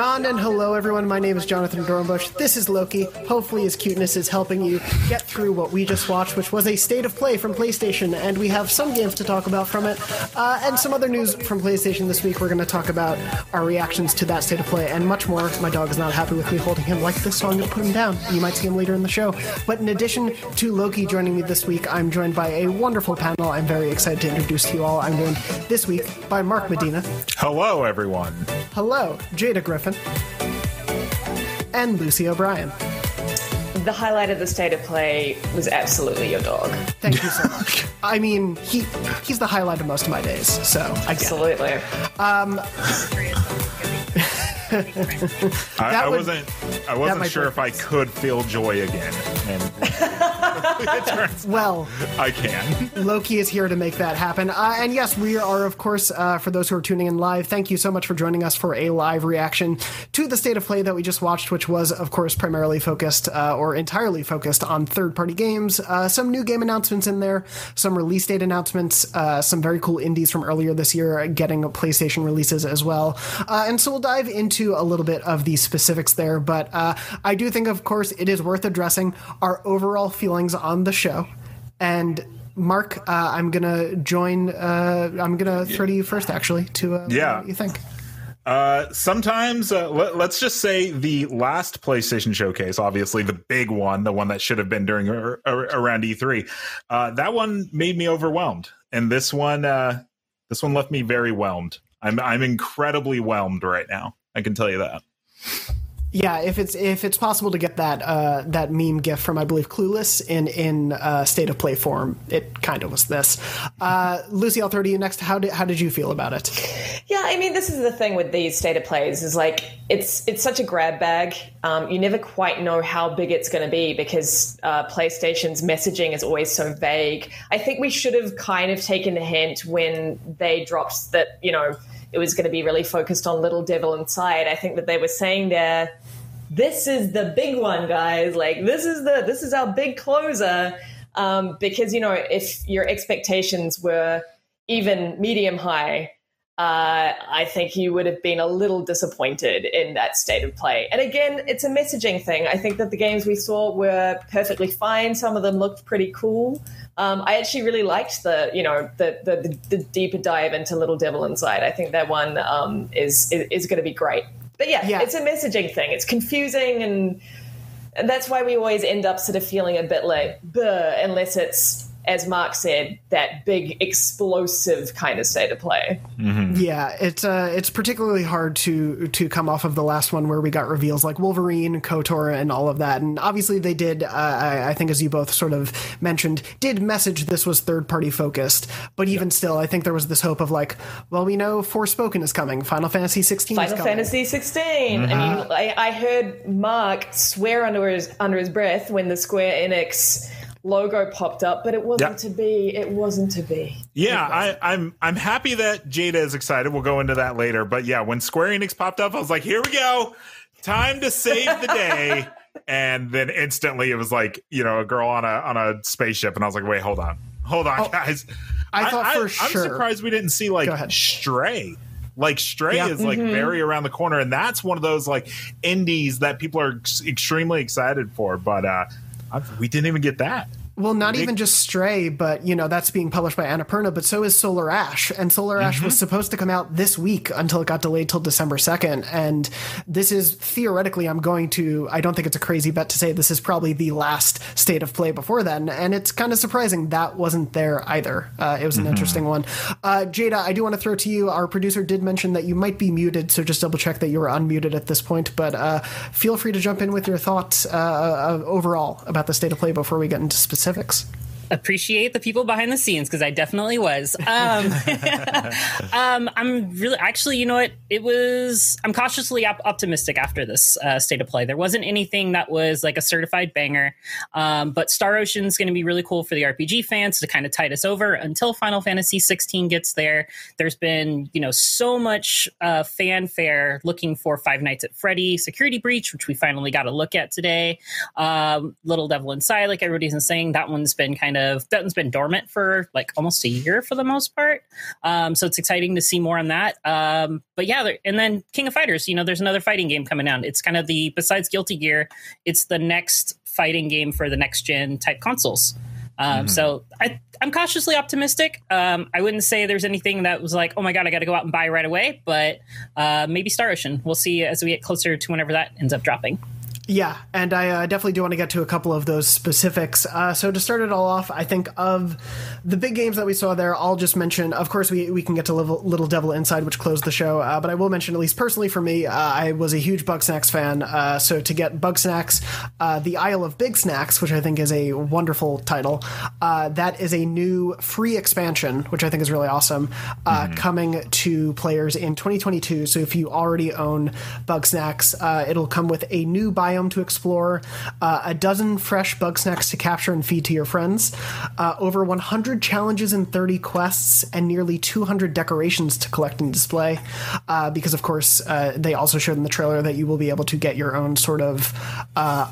Beyond and hello everyone, my name is Jonathan Dornbush. This is Loki. Hopefully his cuteness is helping you get through what we just watched, which was a state of play from PlayStation, and we have some games to talk about from it, uh, and some other news from PlayStation this week. We're going to talk about our reactions to that state of play and much more. My dog is not happy with me holding him like this so I'm going to put him down. You might see him later in the show. But in addition to Loki joining me this week, I'm joined by a wonderful panel I'm very excited to introduce to you all. I'm joined this week by Mark Medina. Hello, everyone. Hello, Jada Griffin. And Lucy O'Brien. The highlight of the state of play was absolutely your dog. Thank you so much. I mean, he he's the highlight of most of my days, so I get it. Um, I, I would- wasn't. I wasn't sure if I could feel joy again, and Well, I can. Loki is here to make that happen. Uh, and yes, we are, of course, uh, for those who are tuning in live, thank you so much for joining us for a live reaction to the state of play that we just watched, which was, of course, primarily focused uh, or entirely focused on third party games. Uh, some new game announcements in there, some release date announcements, uh, some very cool indies from earlier this year getting PlayStation releases as well. Uh, and so we'll dive into a little bit of the specifics there. But uh, I do think, of course, it is worth addressing our overall feelings on the show. And Mark, uh, I'm gonna join. Uh, I'm gonna throw to you first, actually, to uh, Yeah. what you think. Uh, sometimes, uh, let, let's just say the last PlayStation showcase, obviously the big one, the one that should have been during ar- ar- around E3, uh, that one made me overwhelmed, and this one, uh, this one left me very whelmed. I'm I'm incredibly whelmed right now. I can tell you that. Yeah, if it's if it's possible to get that uh, that meme gif from I believe Clueless in in uh, state of play form, it kind of was this. Uh, Lucy, I'll throw to you next. How did how did you feel about it? Yeah, I mean, this is the thing with these state of plays is like it's it's such a grab bag. Um, you never quite know how big it's going to be because uh, PlayStation's messaging is always so vague. I think we should have kind of taken the hint when they dropped that you know it was going to be really focused on Little Devil Inside. I think that they were saying there, this is the big one, guys. Like this is the this is our big closer. Um, because you know if your expectations were even medium high uh, I think you would have been a little disappointed in that state of play. And again, it's a messaging thing. I think that the games we saw were perfectly fine. Some of them looked pretty cool. Um, I actually really liked the, you know, the, the the deeper dive into Little Devil Inside. I think that one um, is is, is going to be great. But yeah, Yeah. it's a messaging thing. It's confusing and and that's why we always end up sort of feeling a bit like, unless it's, as Mark said, that big explosive kind of state of play. Yeah, it's uh, it's particularly hard to to come off of the last one where we got reveals like Wolverine, Kotor, and all of that. And obviously, they did. Uh, I, I think, as you both sort of mentioned, did message this was third party focused. But even still, I think there was this hope of like, well, we know Forspoken is coming, Final Fantasy 16 is Final coming. Fantasy 16. I mean, I, I heard Mark swear under his under his breath when the Square Enix logo popped up, but it wasn't Yep. to be. It wasn't to be. Yeah, I, I'm I'm happy that Jada is excited. We'll go into that later. But yeah, when Square Enix popped up, I was like, here we go, time to save the day. and then instantly, it was like you know a girl on a on a spaceship, and I was like, wait, hold on, hold on, guys. I thought for sure. I'm surprised we didn't see like Stray. Like Stray Yeah. is like very around the corner, and that's one of those like indies that people are ex- extremely excited for. But uh, I, we didn't even get that. Well, not Big- even just Stray, but you know that's being published by Annapurna, but so is Solar Ash, and Solar Ash Mm-hmm. was supposed to come out this week until it got delayed till December second. And this is theoretically, I'm going to. I don't think it's a crazy bet to say this is probably the last state of play before then, and it's kind of surprising that wasn't there either. Uh, it was Mm-hmm. an interesting one. Uh, Jada, I do want to throw to you. Our producer did mention that you might be muted, so just double check that you were unmuted at this point. But uh, feel free to jump in with your thoughts uh, uh, overall about the state of play before we get into specifics civics appreciate the people behind the scenes because I definitely was. Um, um, I'm really actually, you know what? It was. I'm cautiously op- optimistic after this uh, state of play. There wasn't anything that was like a certified banger, um, but Star Ocean's going to be really cool for the RPG fans to kind of tide us over until Final Fantasy 16 gets there. There's been, you know, so much uh, fanfare looking for Five Nights at Freddy Security Breach, which we finally got a look at today. Um, Little Devil Inside, like everybody's been saying, that one's been kind of that one's been dormant for like almost a year for the most part. Um, so it's exciting to see more on that. Um, but yeah, there, and then King of Fighters, you know, there's another fighting game coming out. It's kind of the besides Guilty Gear, it's the next fighting game for the next gen type consoles. Um, mm-hmm. So I, am cautiously optimistic. Um, I wouldn't say there's anything that was like, oh my god, I got to go out and buy right away. But uh, maybe Star Ocean. We'll see as we get closer to whenever that ends up dropping. Yeah, and I uh, definitely do want to get to a couple of those specifics. Uh, so to start it all off, I think of the big games that we saw there. I'll just mention, of course, we, we can get to Little, Little Devil Inside, which closed the show, uh, but I will mention, at least personally for me, uh, I was a huge Bugsnax fan. Uh, so to get Bugsnax, uh, The Isle of Bigsnax, which I think is a wonderful title, that is a new free expansion, which I think is really awesome, mm-hmm. coming to players in 2022. So if you already own Bugsnax, it'll come with a new biome biome to explore, uh, a dozen fresh Bugsnax to capture and feed to your friends, uh, over 100 challenges and 30 quests, and nearly 200 decorations to collect and display. Uh, because, of course, uh, they also showed in the trailer that you will be able to get your own sort of uh,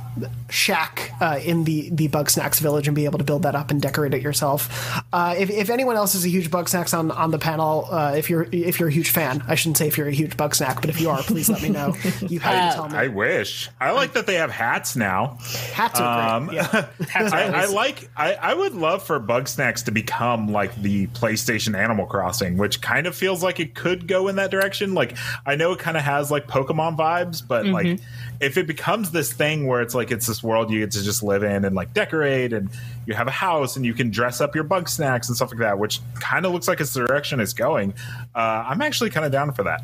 shack uh, in the, the Bugsnax village and be able to build that up and decorate it yourself. if, if anyone else is a huge Bugsnax on, on the panel, if you're if you're a huge fan, I shouldn't say if you're a huge bug snack, but if you are, please let me know. You have to tell me. I wish. I like that they have hats now. Hats are um, great. Yeah. hats I, I, like. I, I would love for Bugsnax to become like the PlayStation Animal Crossing, which kind of feels like it could go in that direction. Like I know it kind of has like Pokemon vibes, but mm-hmm. like if it becomes this thing where it's like it's this world you get to just live in and like decorate and you have a house and you can dress up your Bugsnax and stuff like that, which kind of looks like it's the direction it's going. Uh, I'm actually kind of down for that.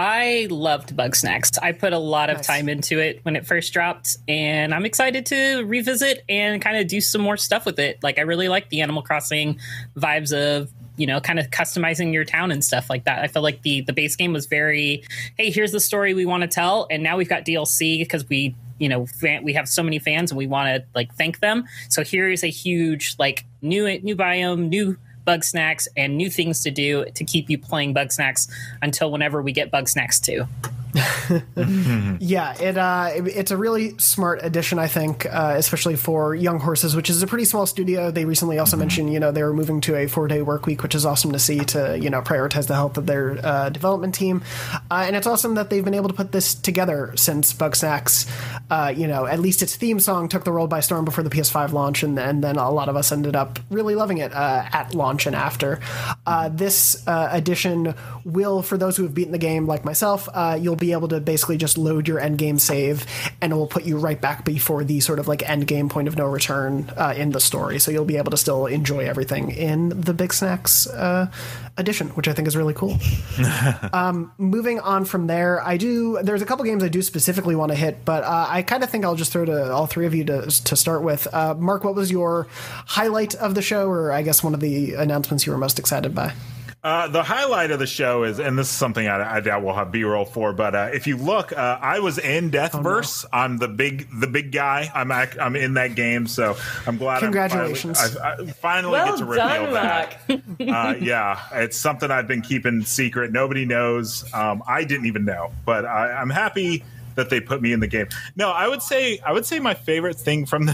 I loved Bugsnax. I put a lot of nice. time into it when it first dropped, and I'm excited to revisit and kind of do some more stuff with it. Like, I really like the Animal Crossing vibes of you know kind of customizing your town and stuff like that i feel like the the base game was very hey here's the story we want to tell and now we've got dlc because we you know fan, we have so many fans and we want to like thank them so here is a huge like new new biome new Bugsnax and new things to do to keep you playing Bugsnax until whenever we get Bugsnax 2. yeah, it, uh, it, it's a really smart addition, I think, uh, especially for Young Horses, which is a pretty small studio. They recently also mm-hmm. mentioned, you know, they were moving to a four day work week, which is awesome to see to, you know, prioritize the health of their uh, development team. Uh, and it's awesome that they've been able to put this together since Bugsnax, uh, you know, at least its theme song took the world by storm before the PS5 launch, and, and then a lot of us ended up really loving it uh, at launch and after. this edition will, for those who have beaten the game like myself, you'll be able to basically just load your end game save, and it will put you right back before the sort of like end game point of no return uh, in the story. So you'll be able to still enjoy everything in the Bigsnax uh, edition, which I think is really cool. um, moving on from there, I do. There's a couple games I do specifically want to hit, but uh, I kind of think I'll just throw to all three of you to to start with. Uh, Mark, what was your highlight of the show, or I guess one of the announcements you were most excited by? Uh, the highlight of the show is, and this is something I, I doubt we'll have B roll for, but uh, if you look, uh, I was in Deathverse. Oh, no. I'm the big, the big guy. I'm act, I'm in that game, so I'm glad. Congratulations! I'm finally, I, I finally well get to reveal done, that. Uh, yeah, it's something I've been keeping secret. Nobody knows. Um, I didn't even know, but I, I'm happy that they put me in the game. No, I would say I would say my favorite thing from the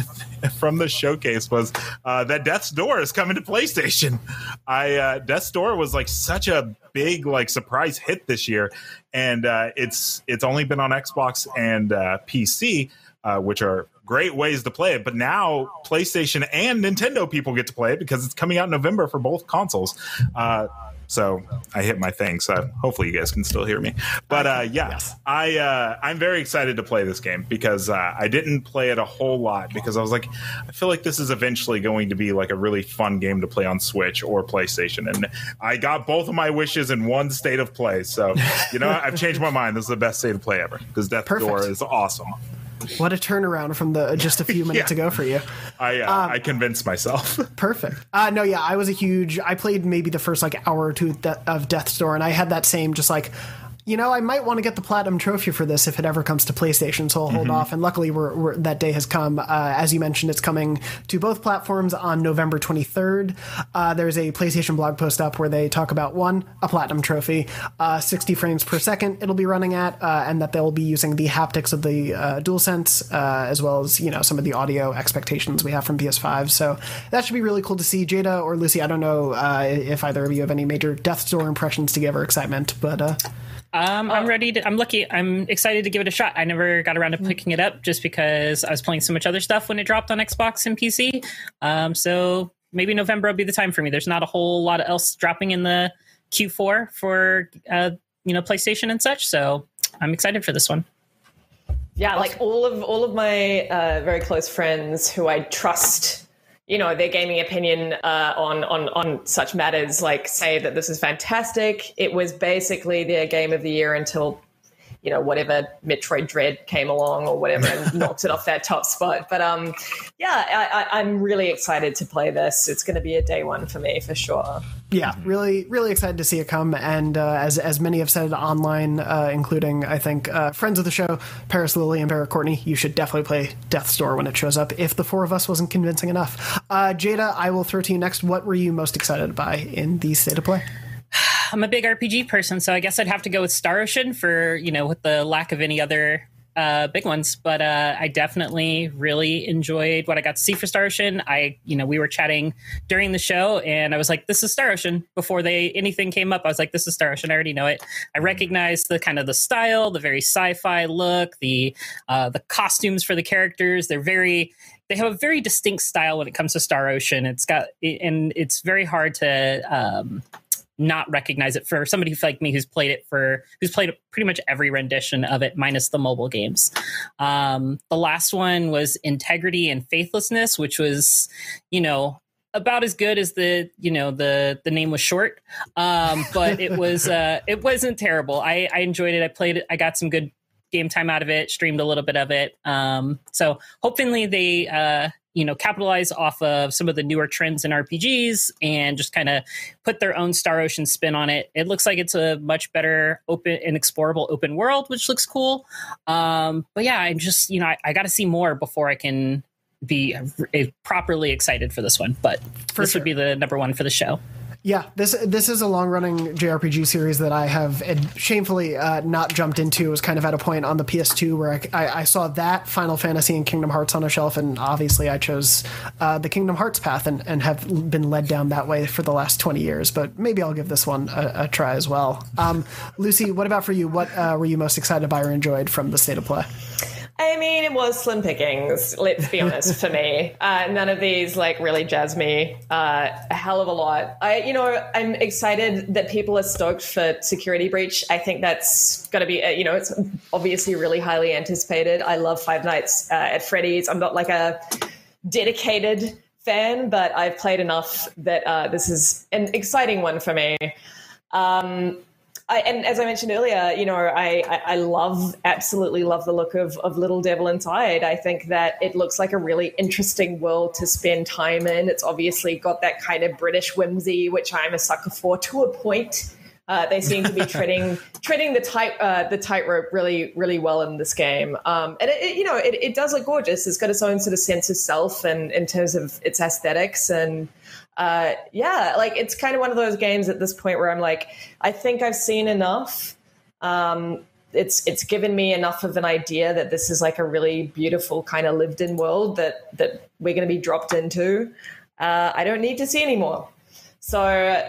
from the showcase was uh, that Death's Door is coming to PlayStation. I uh, Death's Door was like such a big like surprise hit this year, and uh, it's it's only been on Xbox and uh, PC, uh, which are great ways to play it. But now PlayStation and Nintendo people get to play it because it's coming out in November for both consoles. Uh, so I hit my thing. So hopefully you guys can still hear me. But uh, yeah, yes. I uh, I'm very excited to play this game because uh, I didn't play it a whole lot because I was like, I feel like this is eventually going to be like a really fun game to play on Switch or PlayStation, and I got both of my wishes in one state of play. So you know, I've changed my mind. This is the best state of play ever because Death Perfect. Door is awesome. What a turnaround from the just a few minutes yeah. ago for you. I uh, um, I convinced myself. perfect. Uh, no, yeah, I was a huge. I played maybe the first like hour or two of Death's Door, and I had that same just like you know, I might want to get the platinum trophy for this if it ever comes to PlayStation. So I'll hold off. And luckily, we're, we're, that day has come. Uh, as you mentioned, it's coming to both platforms on November 23rd. Uh, there's a PlayStation blog post up where they talk about one, a platinum trophy, uh, 60 frames per second it'll be running at, uh, and that they'll be using the haptics of the uh, DualSense uh, as well as you know some of the audio expectations we have from PS5. So that should be really cool to see. Jada or Lucy, I don't know uh, if either of you have any major Death's Door impressions to give or excitement, but. Um, I'm ready to. I'm lucky. I'm excited to give it a shot. I never got around to picking it up just because I was playing so much other stuff when it dropped on Xbox and PC. Um, so maybe November will be the time for me. There's not a whole lot else dropping in the Q4 for uh, you know PlayStation and such. So I'm excited for this one. Yeah, like all of all of my uh, very close friends who I trust, you know, their gaming opinion uh, on on on such matters, like say that this is fantastic. It was basically their game of the year until you know whatever Metroid Dread came along or whatever and knocked it off that top spot. But um, yeah, I, I, I'm really excited to play this. It's going to be a day one for me for sure. Yeah, really, really excited to see it come. And uh, as as many have said online, uh, including I think uh, friends of the show, Paris Lilly and Barrett Courtney, you should definitely play Death Door when it shows up. If the four of us wasn't convincing enough, uh, Jada, I will throw to you next. What were you most excited by in the state of play? I'm a big RPG person, so I guess I'd have to go with Star Ocean for you know with the lack of any other uh, big ones. But uh, I definitely really enjoyed what I got to see for Star Ocean. I you know we were chatting during the show, and I was like, "This is Star Ocean." Before they anything came up, I was like, "This is Star Ocean." I already know it. I recognize the kind of the style, the very sci-fi look, the uh, the costumes for the characters. They're very they have a very distinct style when it comes to Star Ocean. It's got and it's very hard to um, not recognize it for somebody like me who's played it for who's played pretty much every rendition of it minus the mobile games. Um, the last one was integrity and faithlessness which was you know about as good as the you know the the name was short. Um, but it was uh, it wasn't terrible. I, I enjoyed it. I played it i got some good game time out of it streamed a little bit of it. Um, so hopefully they uh, you know capitalize off of some of the newer trends in rpgs and just kind of put their own star ocean spin on it. It looks like it's a much better open and explorable open world which looks cool. Um, but yeah I'm just you know i, I got to see more before i can be properly excited for this one but For this sure. would be the number one for the show Yeah, this this is a long running JRPG series that I have shamefully uh, not jumped into. It was kind of at a point on the PS2 where I, I, I saw that Final Fantasy and Kingdom Hearts on a shelf, and obviously I chose uh, the Kingdom Hearts path and, and have been led down that way for the last 20 years. But maybe I'll give this one a, a try as well. Um, Lucy, what about for you? What uh, were you most excited by or enjoyed from the state of play? I mean, it was slim pickings. Let's be honest. For me, uh, none of these like really jazz me uh, a hell of a lot. I, you know, I'm excited that people are stoked for Security Breach. I think that's going to be, uh, you know, it's obviously really highly anticipated. I love Five Nights uh, at Freddy's. I'm not like a dedicated fan, but I've played enough that uh, this is an exciting one for me. Um, I, and as I mentioned earlier, you know, I, I, I love, absolutely love the look of, of Little Devil Inside. I think that it looks like a really interesting world to spend time in. It's obviously got that kind of British whimsy, which I'm a sucker for to a point. Uh, they seem to be treading treading the tight uh, the tightrope really really well in this game, um, and it, it, you know it, it does look gorgeous. It's got its own sort of sense of self, and in terms of its aesthetics, and uh, yeah, like it's kind of one of those games at this point where I'm like, I think I've seen enough. Um, it's it's given me enough of an idea that this is like a really beautiful kind of lived in world that that we're going to be dropped into. Uh, I don't need to see anymore. So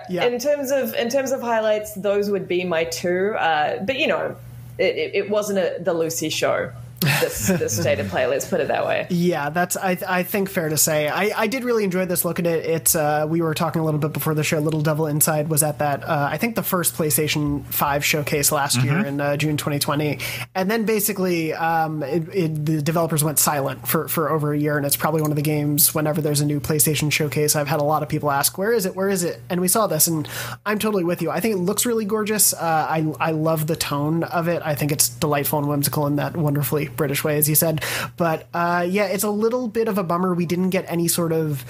Yeah. in terms of in terms of highlights, those would be my two. Uh, but you know, it, it, it wasn't a, the Lucy show. This this state of play. Let's put it that way. Yeah, that's I, I think fair to say. I, I did really enjoy this. Look at it. It's uh, we were talking a little bit before the show. Little Devil Inside was at that uh, I think the first PlayStation Five showcase last year in uh, June 2020, and then basically um, it, it, the developers went silent for for over a year. And it's probably one of the games. Whenever there's a new PlayStation showcase, I've had a lot of people ask, "Where is it? Where is it?" And we saw this, and I'm totally with you. I think it looks really gorgeous. Uh, I I love the tone of it. I think it's delightful and whimsical and that wonderfully very British way, as you said. But uh, yeah, it's a little bit of a bummer we didn't get any sort of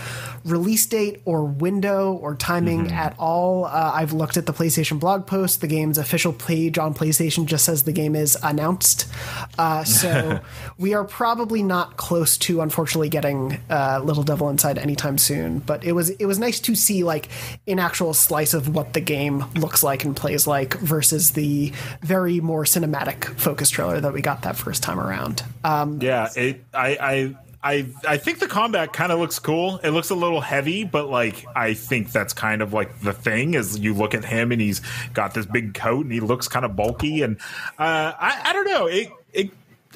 release date or window or timing mm-hmm. at all. Uh, I've looked at the PlayStation blog post. The game's official page on PlayStation just says the game is announced. Uh, so we are probably not close to, unfortunately, getting uh, Little Devil Inside anytime soon. But it was it was nice to see like an actual slice of what the game looks like and plays like versus the very more cinematic focus trailer that we got that first time around. Um, yeah, it, I, I I I think the combat kind of looks cool. It looks a little heavy, but like I think that's kind of like the thing is you look at him and he's got this big coat and he looks kind of bulky and uh, I I don't know it it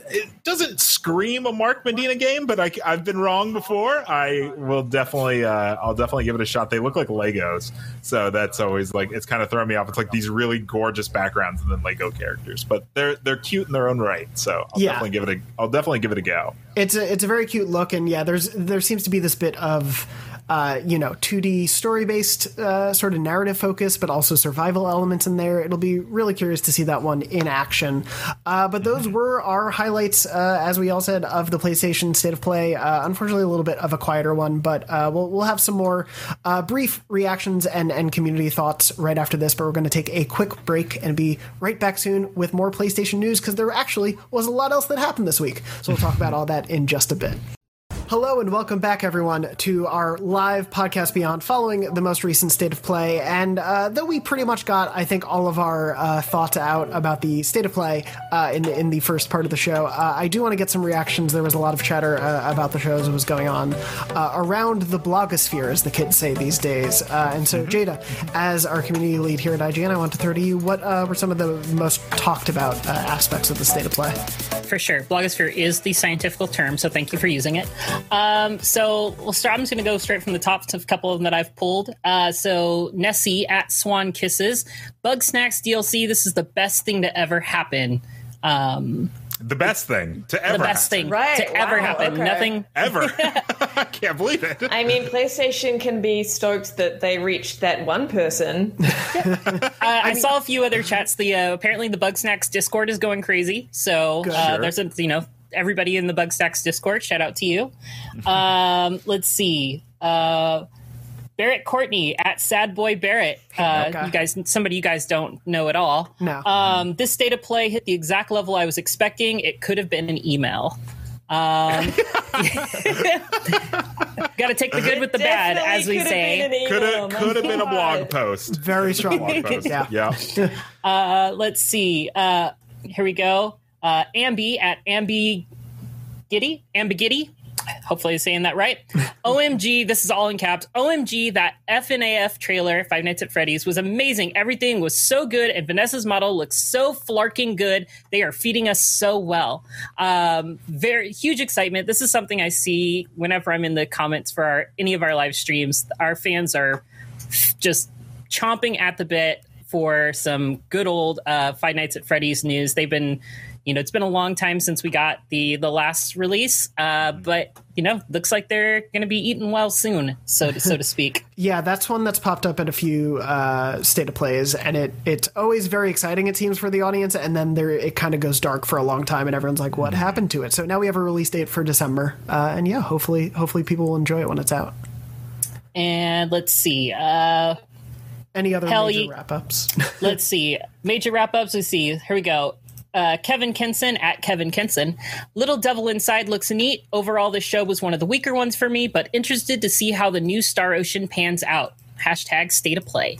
it doesn't scream a Mark Medina game, but I, have been wrong before. I will definitely, uh, I'll definitely give it a shot. They look like Legos, so that's always like it's kind of throwing me off. It's like these really gorgeous backgrounds and then Lego characters, but they're they're cute in their own right. So I'll yeah. definitely give it a, I'll definitely give it a go. It's a it's a very cute look, and yeah, there's there seems to be this bit of uh, you know, 2D story based uh, sort of narrative focus, but also survival elements in there. It'll be really curious to see that one in action. Uh, but those were our highlights, uh, as we all said, of the PlayStation State of Play. Uh, unfortunately, a little bit of a quieter one, but uh, we'll, we'll have some more brief reactions and, and community thoughts right after this. But we're going to take a quick break and be right back soon with more PlayStation news because there actually was a lot else that happened this week. So we'll talk about all that in just a bit. Hello and welcome back, everyone, to our live podcast Beyond following the most recent state of play. And uh, though we pretty much got, I think, all of our uh, thoughts out about the state of play uh, in, the, in the first part of the show, uh, I do want to get some reactions. There was a lot of chatter uh, about the shows that was going on uh, around the blogosphere, as the kids say these days. and so, mm-hmm. Jada, as our community lead here at IGN, I want to throw to you what were some of the most talked about aspects of the state of play? For sure. Blogosphere is the scientific term, so thank you for using it. Um, so we'll start. I'm just going to go straight from the top to a couple of them that I've pulled. Uh, so Nessie at Swan Kisses, Bugsnax DLC. This is the best thing to ever happen. Um, the best thing to ever the best happen. thing right. to wow, ever happen. Okay. Nothing ever. I can't believe it. I mean, PlayStation can be stoked that they reached that one person. uh, I, I mean, saw a few other chats. The uh, apparently the Bugsnax Discord is going crazy. So uh, there's a you know everybody in the Bugsnax Discord. Shout out to you. Um, let's see. Uh, Barrett Courtney at Sad Boy Barrett. Uh, okay. You guys, somebody you guys don't know at all. No. Um, this state of play hit the exact level I was expecting. It could have been an email. Um, Got to take the good with the bad, as we say. Could have could have been a blog post. Very strong blog post. yeah. yeah. Uh, let's see. Uh, here we go uh, Ambi at Ambi Giddy, Ambigiddy. Hopefully, I'm saying that right. OMG, this is all in caps. OMG, that FNAF trailer, Five Nights at Freddy's, was amazing. Everything was so good, and Vanessa's model looks so flarking good. They are feeding us so well. Um, very huge excitement. This is something I see whenever I'm in the comments for our, any of our live streams. Our fans are just chomping at the bit for some good old uh, Five Nights at Freddy's news. They've been you know, it's been a long time since we got the the last release, uh, but you know, looks like they're going to be eating well soon, so to, so to speak. yeah, that's one that's popped up in a few uh, state of plays, and it it's always very exciting. It seems for the audience, and then there it kind of goes dark for a long time, and everyone's like, "What happened to it?" So now we have a release date for December, uh, and yeah, hopefully, hopefully people will enjoy it when it's out. And let's see. Uh, any other major wrap ups? let's see. Major wrap ups. Let's see. Here we go uh, Kevin Kenson at Kevin Kenson. Little Devil Inside looks neat. Overall, this show was one of the weaker ones for me, but interested to see how the new Star Ocean pans out. Hashtag state of play.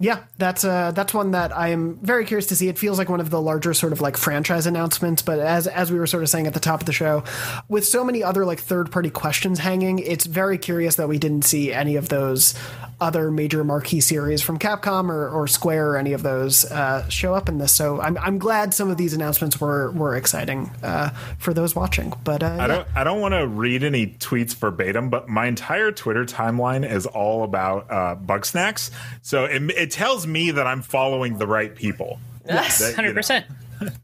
Yeah, that's uh, that's one that I am very curious to see. It feels like one of the larger sort of like franchise announcements, but as as we were sort of saying at the top of the show, with so many other like third party questions hanging, it's very curious that we didn't see any of those other major marquee series from Capcom or, or Square or any of those uh, show up in this. So I'm, I'm glad some of these announcements were were exciting uh, for those watching. But uh, I don't I don't want to read any tweets verbatim, but my entire Twitter timeline is all about uh, Bugsnax. So it, it tells me that I'm following the right people. Yes, hundred percent.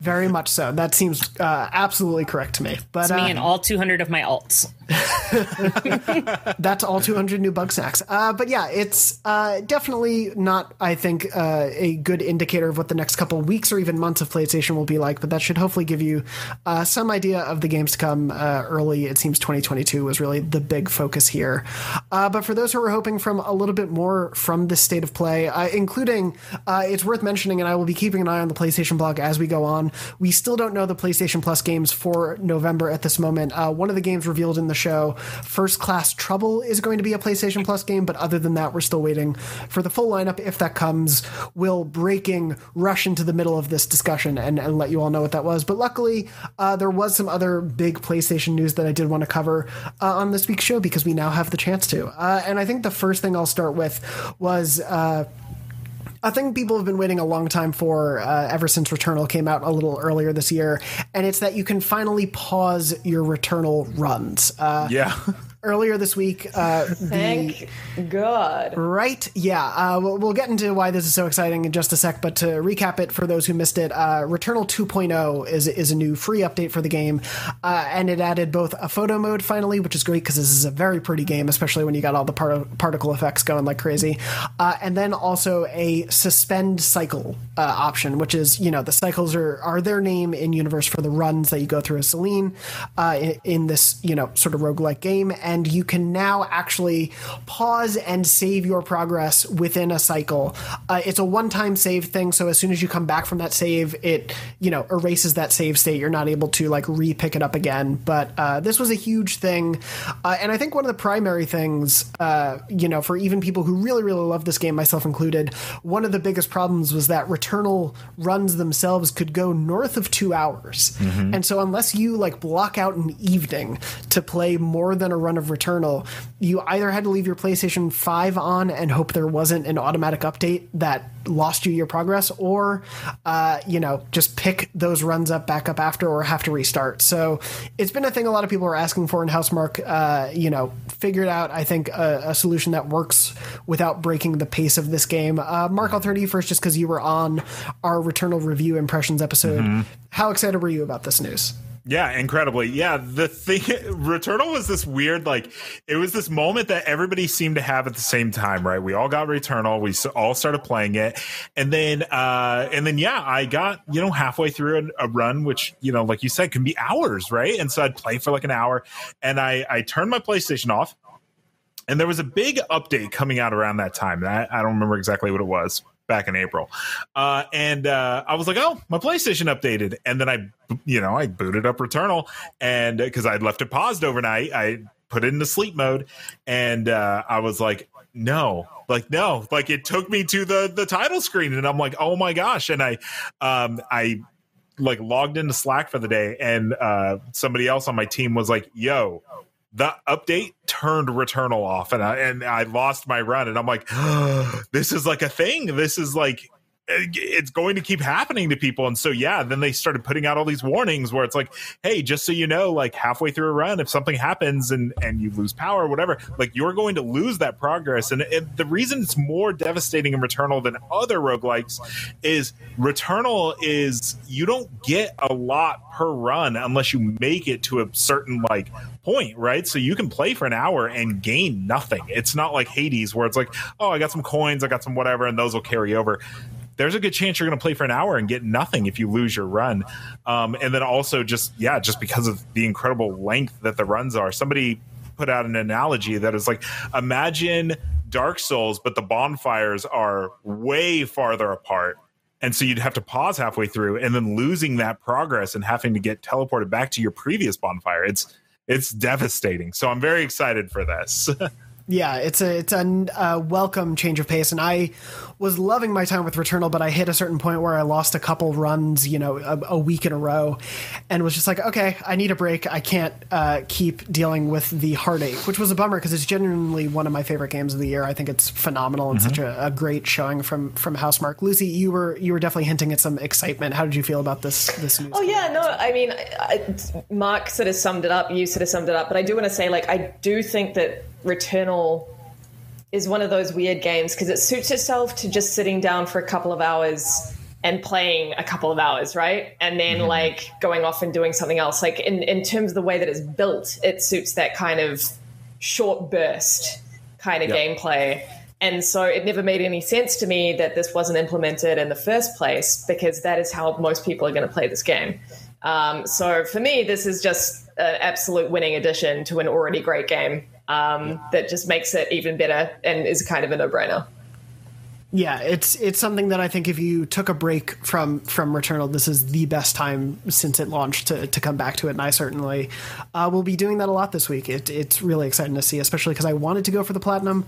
Very much so. That seems uh, absolutely correct to me. But it's uh, me and all 200 of my alts. that's all 200 new Bugsnax. Uh, but yeah, it's uh, definitely not, I think, uh, a good indicator of what the next couple weeks or even months of PlayStation will be like. But that should hopefully give you uh, some idea of the games to come uh, early. It seems 2022 was really the big focus here. Uh, but for those who are hoping from a little bit more from this state of play, including, it's worth mentioning, and I will be keeping an eye on the PlayStation blog as we go on. We still don't know the PlayStation Plus games for November at this moment. one of the games revealed in the show, First Class Trouble, is going to be a PlayStation Plus game, but other than that, we're still waiting for the full lineup. If that comes, we'll breaking rush into the middle of this discussion and, and let you all know what that was. But luckily, uh, there was some other big PlayStation news that I did want to cover uh, on this week's show because we now have the chance to. Uh, and I think the first thing I'll start with was uh, a thing people have been waiting a long time for uh, ever since Returnal came out a little earlier this year, and it's that you can finally pause your Returnal runs. Uh, yeah. Earlier this week. Uh, Thank the, God. Right? Yeah. Uh, we'll, we'll, get into why this is so exciting in just a sec. But to recap it for those who missed it, uh, Returnal 2.0 is is a new free update for the game, uh, and it added both a photo mode finally, which is great because this is a very pretty game, especially when you got all the part- particle effects going like crazy, uh, and then also a suspend cycle uh, option, which is you know the cycles are are their name in universe for the runs that you go through as Selene in, in this you know sort of roguelike game and you can now actually pause and save your progress within a cycle. Uh, it's a one-time save thing, so as soon as you come back from that save, it you know erases that save state. You're not able to like re-pick it up again. But uh, this was a huge thing, uh, and I think one of the primary things, uh, you know, for even people who really really love this game, myself included, one of the biggest problems was that Returnal runs themselves could go north of two hours, mm-hmm. and so unless you like block out an evening to play more than a run of Returnal, you either had to leave your PlayStation 5 on and hope there wasn't an automatic update that lost you your progress, or, uh, you know, just pick those runs up back up after or have to restart. So it's been a thing a lot of people are asking for, and Housemarque, uh, you know, figured out, I think, a, a, solution that works without breaking the pace of this game. Uh, Mark, I'll turn to you first just because you were on our Returnal review impressions episode. Mm-hmm. How excited were you about this news? Yeah, incredibly. Yeah, the thing Returnal was this weird like it was this moment that everybody seemed to have at the same time, right? We all got Returnal, we all started playing it. And then uh and then yeah, I got, you know, halfway through a, a run which, you know, like you said can be hours, right? And so I'd play for like an hour and I I turned my PlayStation off and there was a big update coming out around that time. I, I don't remember exactly what it was, back in April. Uh, and uh, I was like, oh, my PlayStation updated. And then I, you know, I booted up Returnal and because I'd left it paused overnight, I put it into sleep mode and uh, I was like, no, like no, like it took me to the the title screen and I'm like, oh my gosh. And I, um, I like logged into Slack for the day and uh, somebody else on my team was like, yo, the update turned Returnal off, and I and I lost my run, and I'm like, this is like a thing. This is like it's going to keep happening to people. And so, yeah, then they started putting out all these warnings where it's like, hey, just so you know, like halfway through a run, if something happens and and you lose power or whatever, like you're going to lose that progress. And it, the reason it's more devastating in Returnal than other roguelikes is Returnal is you don't get a lot per run unless you make it to a certain like point, right? So you can play for an hour and gain nothing. It's not like Hades where it's like, oh, I got some coins, I got some whatever, and those will carry over there's a good chance you're going to play for an hour and get nothing if you lose your run. Um, and then also just yeah, just because of the incredible length that the runs are. Somebody put out an analogy that is like imagine Dark Souls, but the bonfires are way farther apart. And so you'd have to pause halfway through and then losing that progress and having to get teleported back to your previous bonfire. It's it's devastating. So I'm very excited for this. yeah, it's a it's a uh, welcome change of pace, and I was loving my time with Returnal, but I hit a certain point where I lost a couple runs, you know, a, a week in a row, and was just like, okay, I need a break. I can't uh, keep dealing with the heartache, which was a bummer because it's genuinely one of my favorite games of the year. I think it's phenomenal and mm-hmm. such a, a, great showing from from Housemarque. Lucy, you were you were definitely hinting at some excitement. How did you feel about this this news? Oh yeah, no, I mean, I, Mark sort of summed it up. You sort of summed it up, but I do want to say, like, I do think that Returnal is one of those weird games because it suits itself to just sitting down for a couple of hours and playing a couple of hours, right? And then mm-hmm. like going off and doing something else. Like in, in terms of the way that it's built, it suits that kind of short burst kind of yep. gameplay. And so it never made any sense to me that this wasn't implemented in the first place because that is how most people are going to play this game. Um, so for me, this is just an absolute winning addition to an already great game um, that just makes it even better and is kind of a no brainer. Yeah, it's it's something that I think if you took a break from from Returnal, this is the best time since it launched to, to come back to it, and I certainly uh, will be doing that a lot this week. It, it's really exciting to see, especially because I wanted to go for the platinum,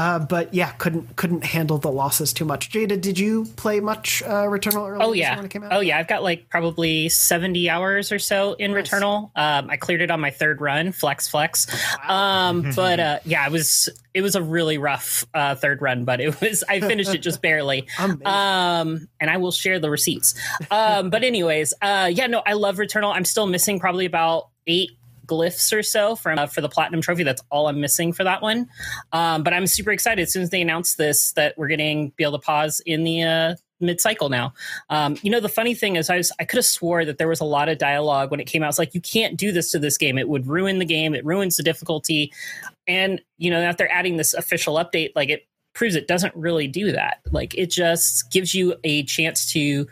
uh, but yeah, couldn't couldn't handle the losses too much. Jada, did you play much uh, Returnal earlier? Oh yeah, oh yeah, I've got like probably seventy hours or so in nice. Returnal. Um, I cleared it on my third run, flex flex. Wow. Um, but uh, yeah, it was it was a really rough uh, third run, but it was I finished it just barely. Um, and I will share the receipts. Um, but anyways, uh, yeah, no, I love Returnal. I'm still missing probably about eight glyphs or so from uh, for the platinum trophy. That's all I'm missing for that one. Um, but I'm super excited as soon as they announce this that we're getting be able to pause in the uh, mid cycle now. Um, you know, the funny thing is, I was I could have swore that there was a lot of dialogue when it came out. It's like you can't do this to this game; it would ruin the game. It ruins the difficulty. And you know, if they're adding this official update, like it proves it doesn't really do that. Like it just gives you a chance to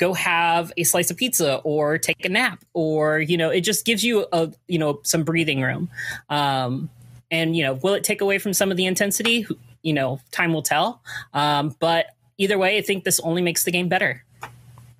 go have a slice of pizza or take a nap or you know it just gives you a you know some breathing room. Um and you know will it take away from some of the intensity? You know time will tell. Um but either way i think this only makes the game better.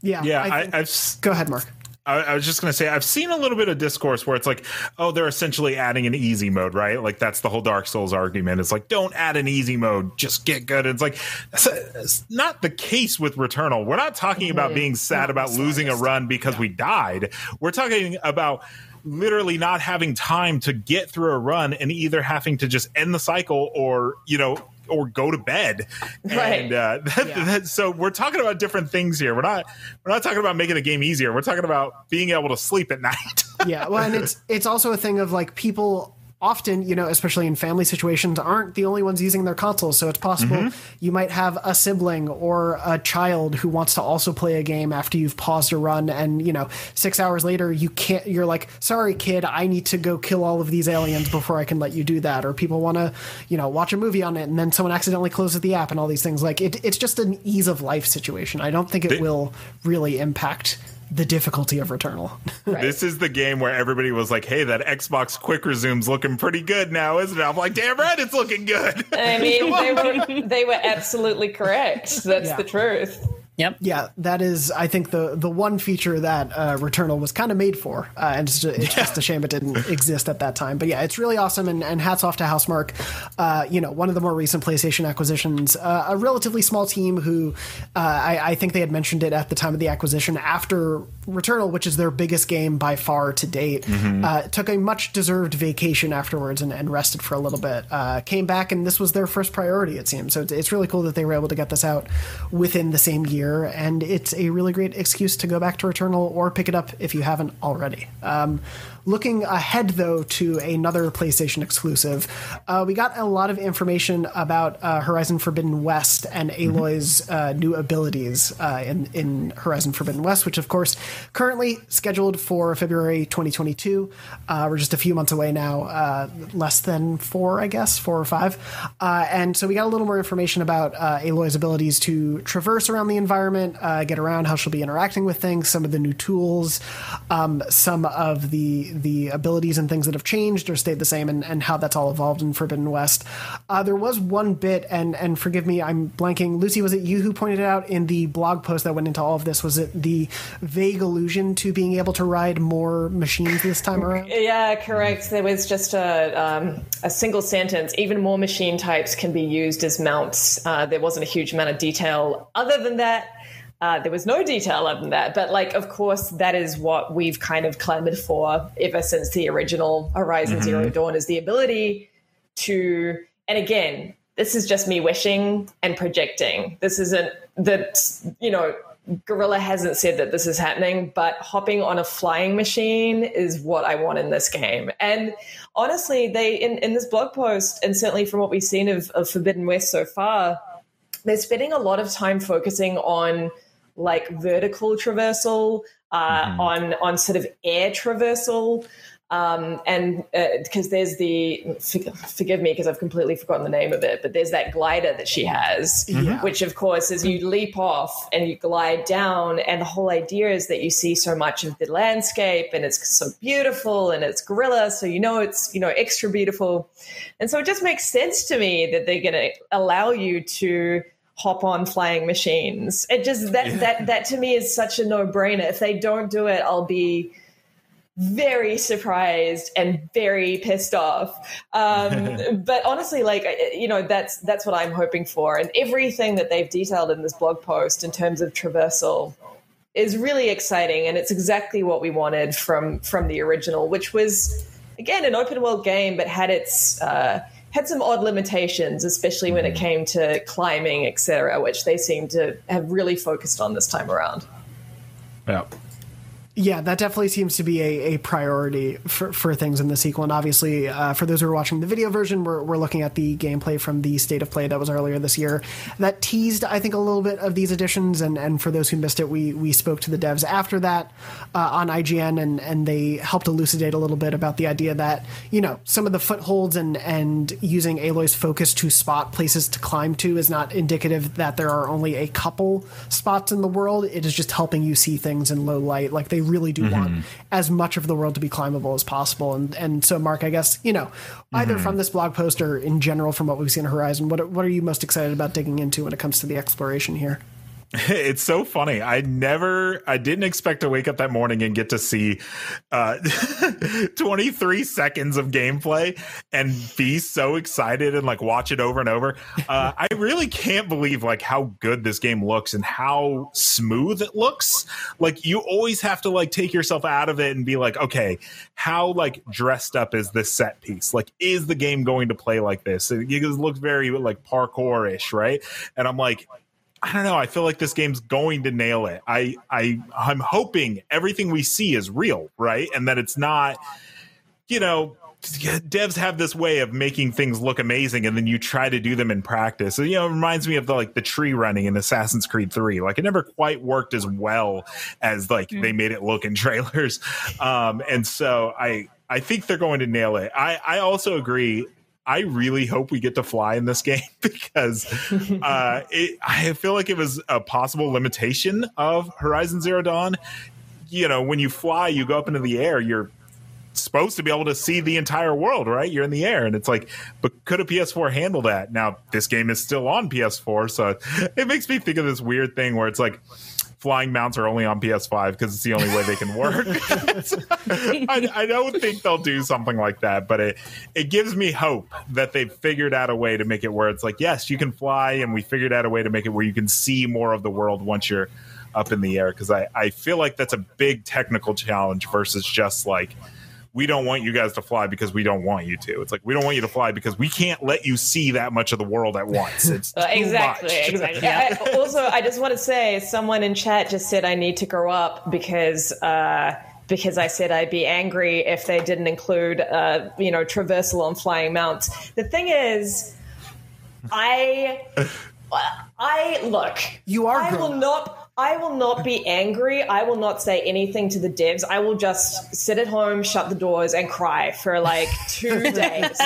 Yeah yeah I, have go ahead mark I, I was just going to say, I've seen a little bit of discourse where it's like, oh, they're essentially adding an easy mode, right? Like that's the whole Dark Souls argument. It's like, don't add an easy mode, just get good. It's like, it's not the case with Returnal. We're not talking about being sad about losing a run because yeah. we died. We're talking about literally not having time to get through a run and either having to just end the cycle or you know or go to bed. Right. And uh, that, yeah. that, so we're talking about different things here. We're not we're not talking about making the game easier. We're talking about being able to sleep at night. yeah. Well, and it's it's also a thing of like people often, you know, especially in family situations, aren't the only ones using their consoles. So it's possible mm-hmm. you might have a sibling or a child who wants to also play a game after you've paused a run, and you know, six hours later, you can't. You're like, sorry, kid, I need to go kill all of these aliens before I can let you do that. Or people want to, you know, watch a movie on it, and then someone accidentally closes the app, and all these things. Like it, it's just an ease of life situation. I don't think it will really impact the difficulty of Returnal. Right. This is the game where everybody was like, "Hey, that Xbox Quick Resume's looking pretty good now, isn't it?" I'm like, "Damn right, it's looking good." I mean, they were they were absolutely correct. That's yeah. the truth. Yep. Yeah, that is, I think, the the one feature that uh, Returnal was kind of made for, uh, and it's, just, it's yeah. just, a shame it didn't exist at that time. But yeah, it's really awesome, and, and hats off to Housemarque. Uh, you know, one of the more recent PlayStation acquisitions, uh, a relatively small team who uh, I, I, think they had mentioned it at the time of the acquisition. After Returnal, which is their biggest game by far to date, mm-hmm. Uh, took a much deserved vacation afterwards and, and, rested for a little bit. came back, and this was their first priority, it seems. So it's, it's really cool that they were able to get this out within the same year year, and it's a really great excuse to go back to Returnal or pick it up if you haven't already. Um, Looking ahead, though, to another PlayStation exclusive, uh, we got a lot of information about uh, Horizon Forbidden West and mm-hmm. Aloy's mm-hmm. uh, new abilities uh, in, in Horizon Forbidden West, which, of course, currently scheduled for February 2022. Uh, we're just a few months away now, uh, less than four, I guess, four or five. and so we got a little more information about Aloy's abilities to traverse around the environment, get around, how she'll be interacting with things, some of the new tools, um, some of the the abilities and things that have changed or stayed the same and, and how that's all evolved in Forbidden West. Uh, there was one bit, and and forgive me, I'm blanking. Lucy, was it you who pointed it out in the blog post that went into all of this? Was it the vague allusion to being able to ride more machines this time around? Yeah, correct. There was just a um, a single sentence. Even more machine types can be used as mounts. Uh, there wasn't a huge amount of detail. Other than that, uh, there was no detail other than that. But, like, of course, that is what we've kind of clamored for ever since the original Horizon mm-hmm. Zero Dawn is the ability to, and again, this is just me wishing and projecting. This isn't that, you know, Guerrilla hasn't said that this is happening, but hopping on a flying machine is what I want in this game. And honestly, they in, in this blog post, and certainly from what we've seen of, of Forbidden West so far, they're spending a lot of time focusing on like vertical traversal, uh, mm-hmm. on on sort of air traversal. Um, and because uh, there's the forgive me because I've completely forgotten the name of it, but there's that glider that she has, mm-hmm. which of course is you leap off and you glide down, and the whole idea is that you see so much of the landscape and it's so beautiful and it's Guerrilla, so you know it's you know extra beautiful, and so it just makes sense to me that they're going to allow you to hop on flying machines. It just that yeah. that that to me is such a no brainer. If they don't do it, I'll be very surprised and very pissed off. Um, but honestly, like you know, that's that's what I'm hoping for, and everything that they've detailed in this blog post in terms of traversal is really exciting, and it's exactly what we wanted from from the original, which was again an open world game, but had its uh, had some odd limitations, especially when it mm-hmm. came to climbing, etc., which they seem to have really focused on this time around. Yeah. Yeah, that definitely seems to be a, a priority for, for things in the sequel. And obviously, uh, for those who are watching the video version, we're, we're looking at the gameplay from the state of play that was earlier this year. That teased, I think, a little bit of these additions. And, and for those who missed it, we, we spoke to the devs after that uh, on IGN, and, and they helped elucidate a little bit about the idea that, you know, some of the footholds and, and using Aloy's focus to spot places to climb to is not indicative that there are only a couple spots in the world. It is just helping you see things in low light. Like they really do mm-hmm. want as much of the world to be climbable as possible. And and so, Mark, I guess you know either mm-hmm. from this blog post or in general from what we've seen on Horizon, what what are you most excited about digging into when it comes to the exploration here? it's so funny. I never, I didn't expect to wake up that morning and get to see uh, 23 seconds of gameplay and be so excited and like watch it over and over. Uh, I really can't believe like how good this game looks and how smooth it looks. Like you always have to like take yourself out of it and be like, okay, how like dressed up is this set piece? Like, is the game going to play like this? It, it looks very like parkour ish, right? And I'm like, I don't know. I feel like this game's going to nail it. I I I'm hoping everything we see is real, right? And that it's not, you know, devs have this way of making things look amazing and then you try to do them in practice. So, you know, it reminds me of the like the tree running in Assassin's Creed 3. Like it never quite worked as well as like mm. they made it look in trailers. Um and so I I think they're going to nail it. I I also agree I really hope we get to fly in this game because uh, it, I feel like it was a possible limitation of Horizon Zero Dawn. You know, when you fly, you go up into the air, you're supposed to be able to see the entire world, right? You're in the air. And it's like, but could a PS4 handle that? Now, this game is still on PS4. So it makes me think of this weird thing where it's like, flying mounts are only on PS5 because it's the only way they can work. I, I, don't think they'll do something like that, but it it gives me hope that they've figured out a way to make it where it's like, yes, you can fly, and we figured out a way to make it where you can see more of the world once you're up in the air. Because I I feel like that's a big technical challenge versus just like we don't want you guys to fly because we don't want you to. It's like we don't want you to fly because we can't let you see that much of the world at once. It's exactly, exactly. I, also, I just want to say, someone in chat just said I need to grow up because. Uh, because I said I'd be angry if they didn't include, uh, you know, traversal on flying mounts. The thing is, I, I look. You are. I will not. I will not be angry. I will not say anything to the devs. I will just sit at home, shut the doors, and cry for like two days.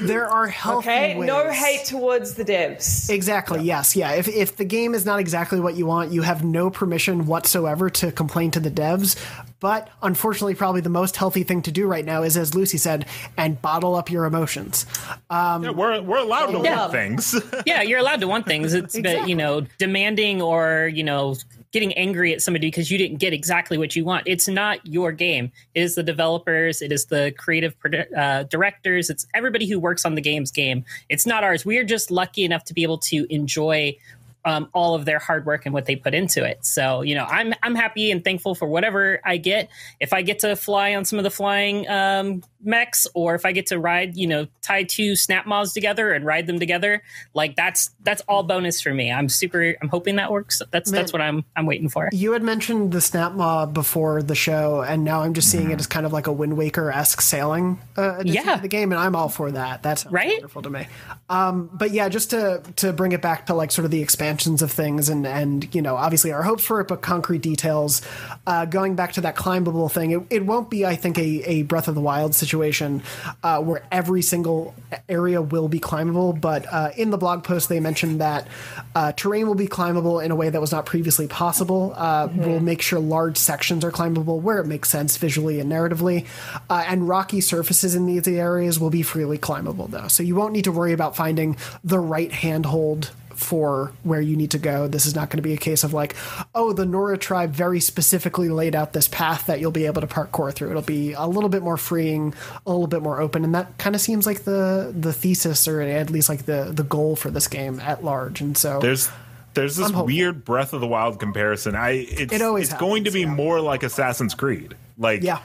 there are healthy okay, ways. no hate towards the devs. Exactly. Yeah. Yes. Yeah. If if the game is not exactly what you want, you have no permission whatsoever to complain to the devs. But unfortunately, probably the most healthy thing to do right now is, as Lucy said, and bottle up your emotions. Um, yeah, we're we're allowed to yeah. want things. yeah, you're allowed to want things. It's exactly. but you know demanding or you know getting angry at somebody because you didn't get exactly what you want. It's not your game. It is the developers. It is the creative uh, directors. It's everybody who works on the game's game. It's not ours. We are just lucky enough to be able to enjoy um, all of their hard work and what they put into it. So you know, I'm I'm happy and thankful for whatever I get. If I get to fly on some of the flying um, mechs, or if I get to ride, you know, tie two snap mods together and ride them together, like that's that's all bonus for me. I'm super. I'm hoping that works. That's Man, that's what I'm I'm waiting for. You had mentioned the snap mod before the show, and now I'm just seeing it as kind of like a Wind Waker esque sailing uh, yeah. the game, and I'm all for that. That's right. wonderful to me. Um, but yeah, just to to bring it back to like sort of the expansion expansions of things, and and you know obviously our hopes for it, but concrete details. Uh, going back to that climbable thing, it, it won't be I think a, a Breath of the Wild situation uh, where every single area will be climbable, but uh, in the blog post they mentioned that uh, terrain will be climbable in a way that was not previously possible. Uh, mm-hmm. We'll make sure large sections are climbable where it makes sense visually and narratively, uh, and rocky surfaces in these areas will be freely climbable though, so you won't need to worry about finding the right handhold for where you need to go. This is not going to be a case of like, oh, the Nora tribe very specifically laid out this path that you'll be able to parkour through. It'll be a little bit more freeing, a little bit more open, and that kind of seems like the the thesis or at least like the the goal for this game at large. And so there's there's this weird Breath of the Wild comparison. I it's, it always it's happens, going to be yeah. more like Assassin's Creed. Like yeah.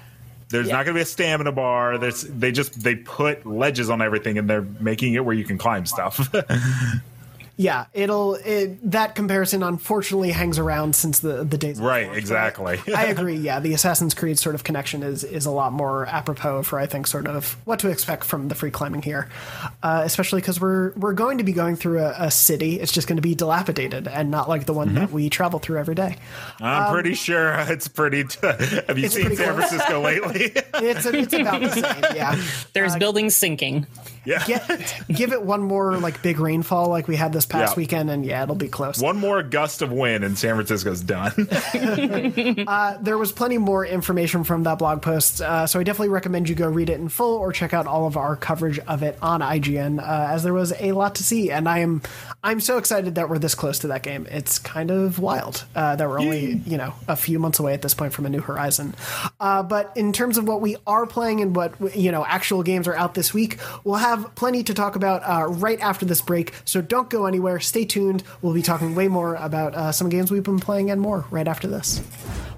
There's yeah. not going to be a stamina bar. There's they just they put ledges on everything and they're making it where you can climb stuff. yeah, it'll it, that comparison unfortunately hangs around since the the days. Right, exactly. I agree. Yeah, the Assassin's Creed sort of connection is is a lot more apropos for I think sort of what to expect from the free climbing here, uh, especially because we're we're going to be going through a, a, city. It's just going to be dilapidated and not like the one mm-hmm. that we travel through every day. I'm um, pretty sure it's pretty. T- have you seen San Francisco lately? it's a, it's about the same. Yeah, there's uh, buildings sinking. Yeah. Get, give it one more like big rainfall like we had this past yeah. weekend, and yeah, it'll be close. One more gust of wind, and San Francisco's done. uh, there was plenty more information from that blog post, uh, so I definitely recommend you go read it in full or check out all of our coverage of it on IGN, uh, as there was a lot to see, and I am I'm so excited that we're this close to that game. It's kind of wild uh, that we're only you know a few months away at this point from a new horizon. Uh, but in terms of what we are playing and what you know actual games are out this week, we'll have have plenty to talk about uh, right after this break, so don't go anywhere. Stay tuned. We'll be talking way more about uh, some games we've been playing and more right after this.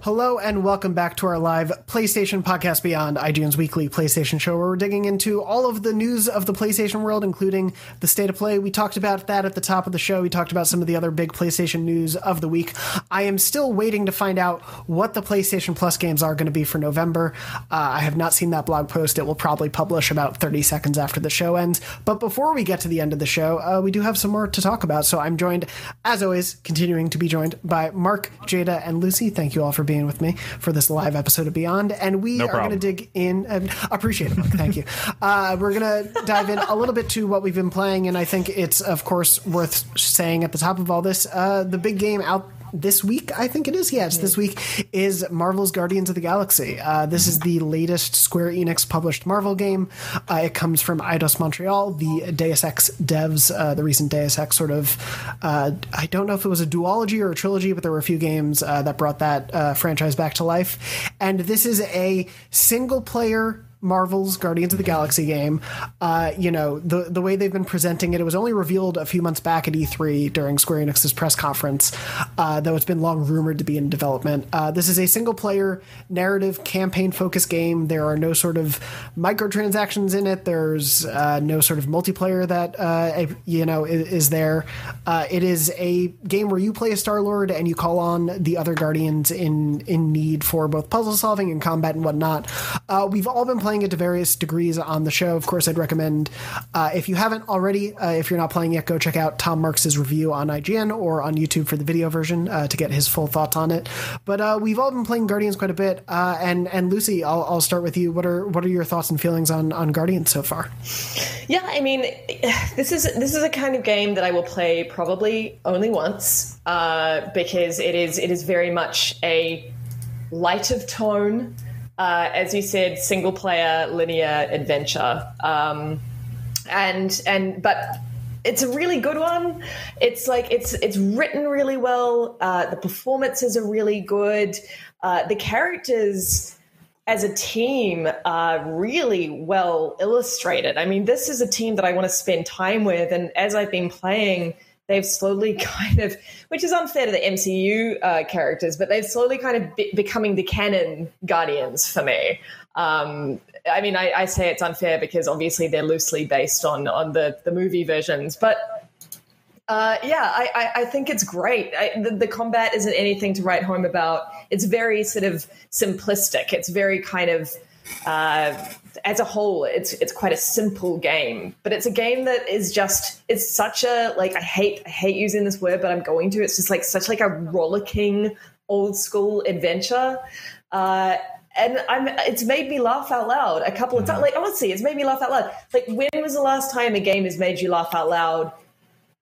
Hello and welcome back to our live PlayStation Podcast Beyond, IGN's weekly PlayStation show, where we're digging into all of the news of the PlayStation world, including the state of play. We talked about that at the top of the show. We talked about some of the other big PlayStation news of the week. I am still waiting to find out what the PlayStation Plus games are going to be for November. Uh, I have not seen that blog post. It will probably publish about 30 seconds after the show ends. But before we get to the end of the show, uh, we do have some more to talk about. So I'm joined, as always, continuing to be joined by Mark, Jada, and Lucy. Thank you all for being with me for this live episode of Beyond. And we no are going to dig in. And appreciate it. Thank you. Uh, we're going to dive in a little bit to what we've been playing. And I think it's, of course, worth saying at the top of all this uh, the big game out this week, I think it is. Yes, yeah. this week is Marvel's Guardians of the Galaxy. Uh, this is the latest Square Enix published Marvel game. Uh, it comes from Eidos Montreal, the Deus Ex devs, uh, the recent Deus Ex sort of. Uh, I don't know if it was a duology or a trilogy, but there were a few games uh, that brought that uh, franchise back to life. And this is a single player Marvel's Guardians of the Galaxy game. Uh, you know, the the way they've been presenting it, it was only revealed a few months back at E3 during Square Enix's press conference, uh, though it's been long rumored to be in development. Uh, this is a single player narrative campaign focused game. There are no sort of microtransactions in it. There's uh, no sort of multiplayer that uh, you know is, is there. Uh, it is a game where you play a Star Lord and you call on the other Guardians in in need for both puzzle solving and combat and whatnot. we've all been playing playing it to various degrees on the show. Of course, I'd recommend uh, if you haven't already, uh, if you're not playing yet, go check out Tom Marks' review on IGN or on YouTube for the video version uh, to get his full thoughts on it. But uh, we've all been playing Guardians quite a bit, uh, and and Lucy, I'll, I'll start with you. What are what are your thoughts and feelings on on Guardians so far? Yeah, I mean, this is this is a kind of game that I will play probably only once uh, because it is it is very much a light of tone uh, as you said, single player linear adventure. Um, and and but it's a really good one. It's like it's it's written really well. Uh, the performances are really good. Uh, the characters as a team are really well illustrated. I mean, this is a team that I want to spend time with, and as I've been playing they've slowly kind of, which is unfair to the MCU uh, characters, but they've slowly kind of be- becoming the canon guardians for me. Um, I mean, I, I, say it's unfair because obviously they're loosely based on on the the movie versions, but. Uh, yeah, I, I, I, think it's great. The, the, combat isn't anything to write home about. It's very sort of simplistic. It's very kind of uh, as a whole, it's it's quite a simple game, but it's a game that is just it's such a like I hate I hate using this word, but I'm going to. It's just like such like a rollicking old school adventure. Uh, and I'm it's made me laugh out loud a couple of times. Like honestly, it's made me laugh out loud. Like when was the last time a game has made you laugh out loud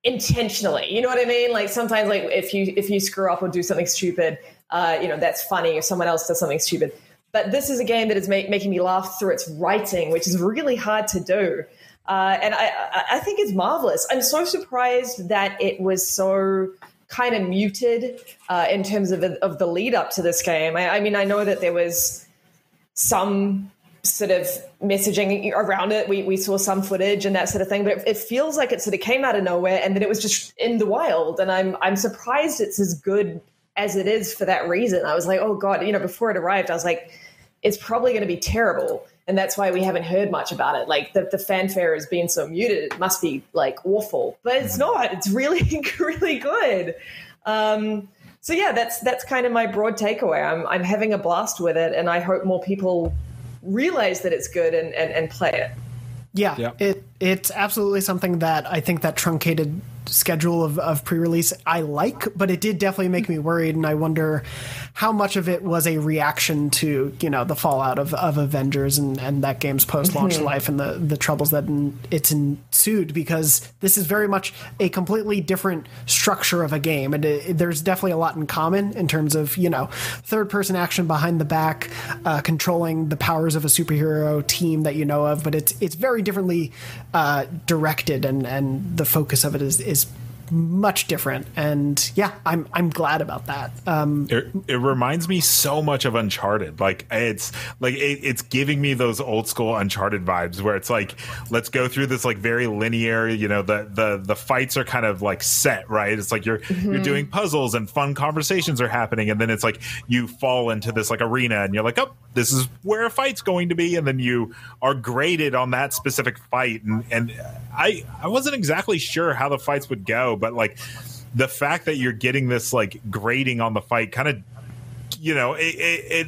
intentionally? You know what I mean? Like sometimes like if you if you screw up or do something stupid, uh, you know that's funny. If someone else does something stupid, but this is a game that is making me laugh through its writing, which is really hard to do. Uh, and I, I think it's marvelous. I'm so surprised that it was so kind of muted uh, in terms of, of the lead up to this game. I, I mean, I know that there was some sort of messaging around it. We, we saw some footage and that sort of thing, but it, it, feels like it sort of came out of nowhere and then it was just in the wild. And I'm I'm surprised it's as good as it is for that reason. I was like, oh god, you know, before it arrived, I was like, it's probably going to be terrible, and that's why we haven't heard much about it. Like the the fanfare has been so muted, it must be like awful, but it's not. It's really really good. Um, so yeah, that's that's kind of my broad takeaway. I'm I'm having a blast with it, and I hope more people realize that it's good and and, and play it. Yeah, yeah, it it's absolutely something that I think that truncated schedule of, of pre-release I like, but it did definitely make me worried, and I wonder how much of it was a reaction to you know the fallout of, of Avengers and, and that game's post-launch mm-hmm. life and the the troubles that in, it's ensued because this is very much a completely different structure of a game, and it, there's definitely a lot in common in terms of you know third-person action behind the back, uh, controlling the powers of a superhero team that you know of, but it's it's very differently uh, directed, and and the focus of it is is is much different and yeah i'm i'm glad about that. Um it, it reminds me so much of uncharted. Like it's like it, it's giving me those old school uncharted vibes where it's like let's go through this like very linear you know the the the fights are kind of like set right? It's like you're mm-hmm. you're doing puzzles and fun conversations are happening and then it's like you fall into this like arena and you're like oh this is where a fight's going to be and then you are graded on that specific fight and and i i wasn't exactly sure how the fights would go but like the fact that you're getting this like grading on the fight kind of you know it, it, it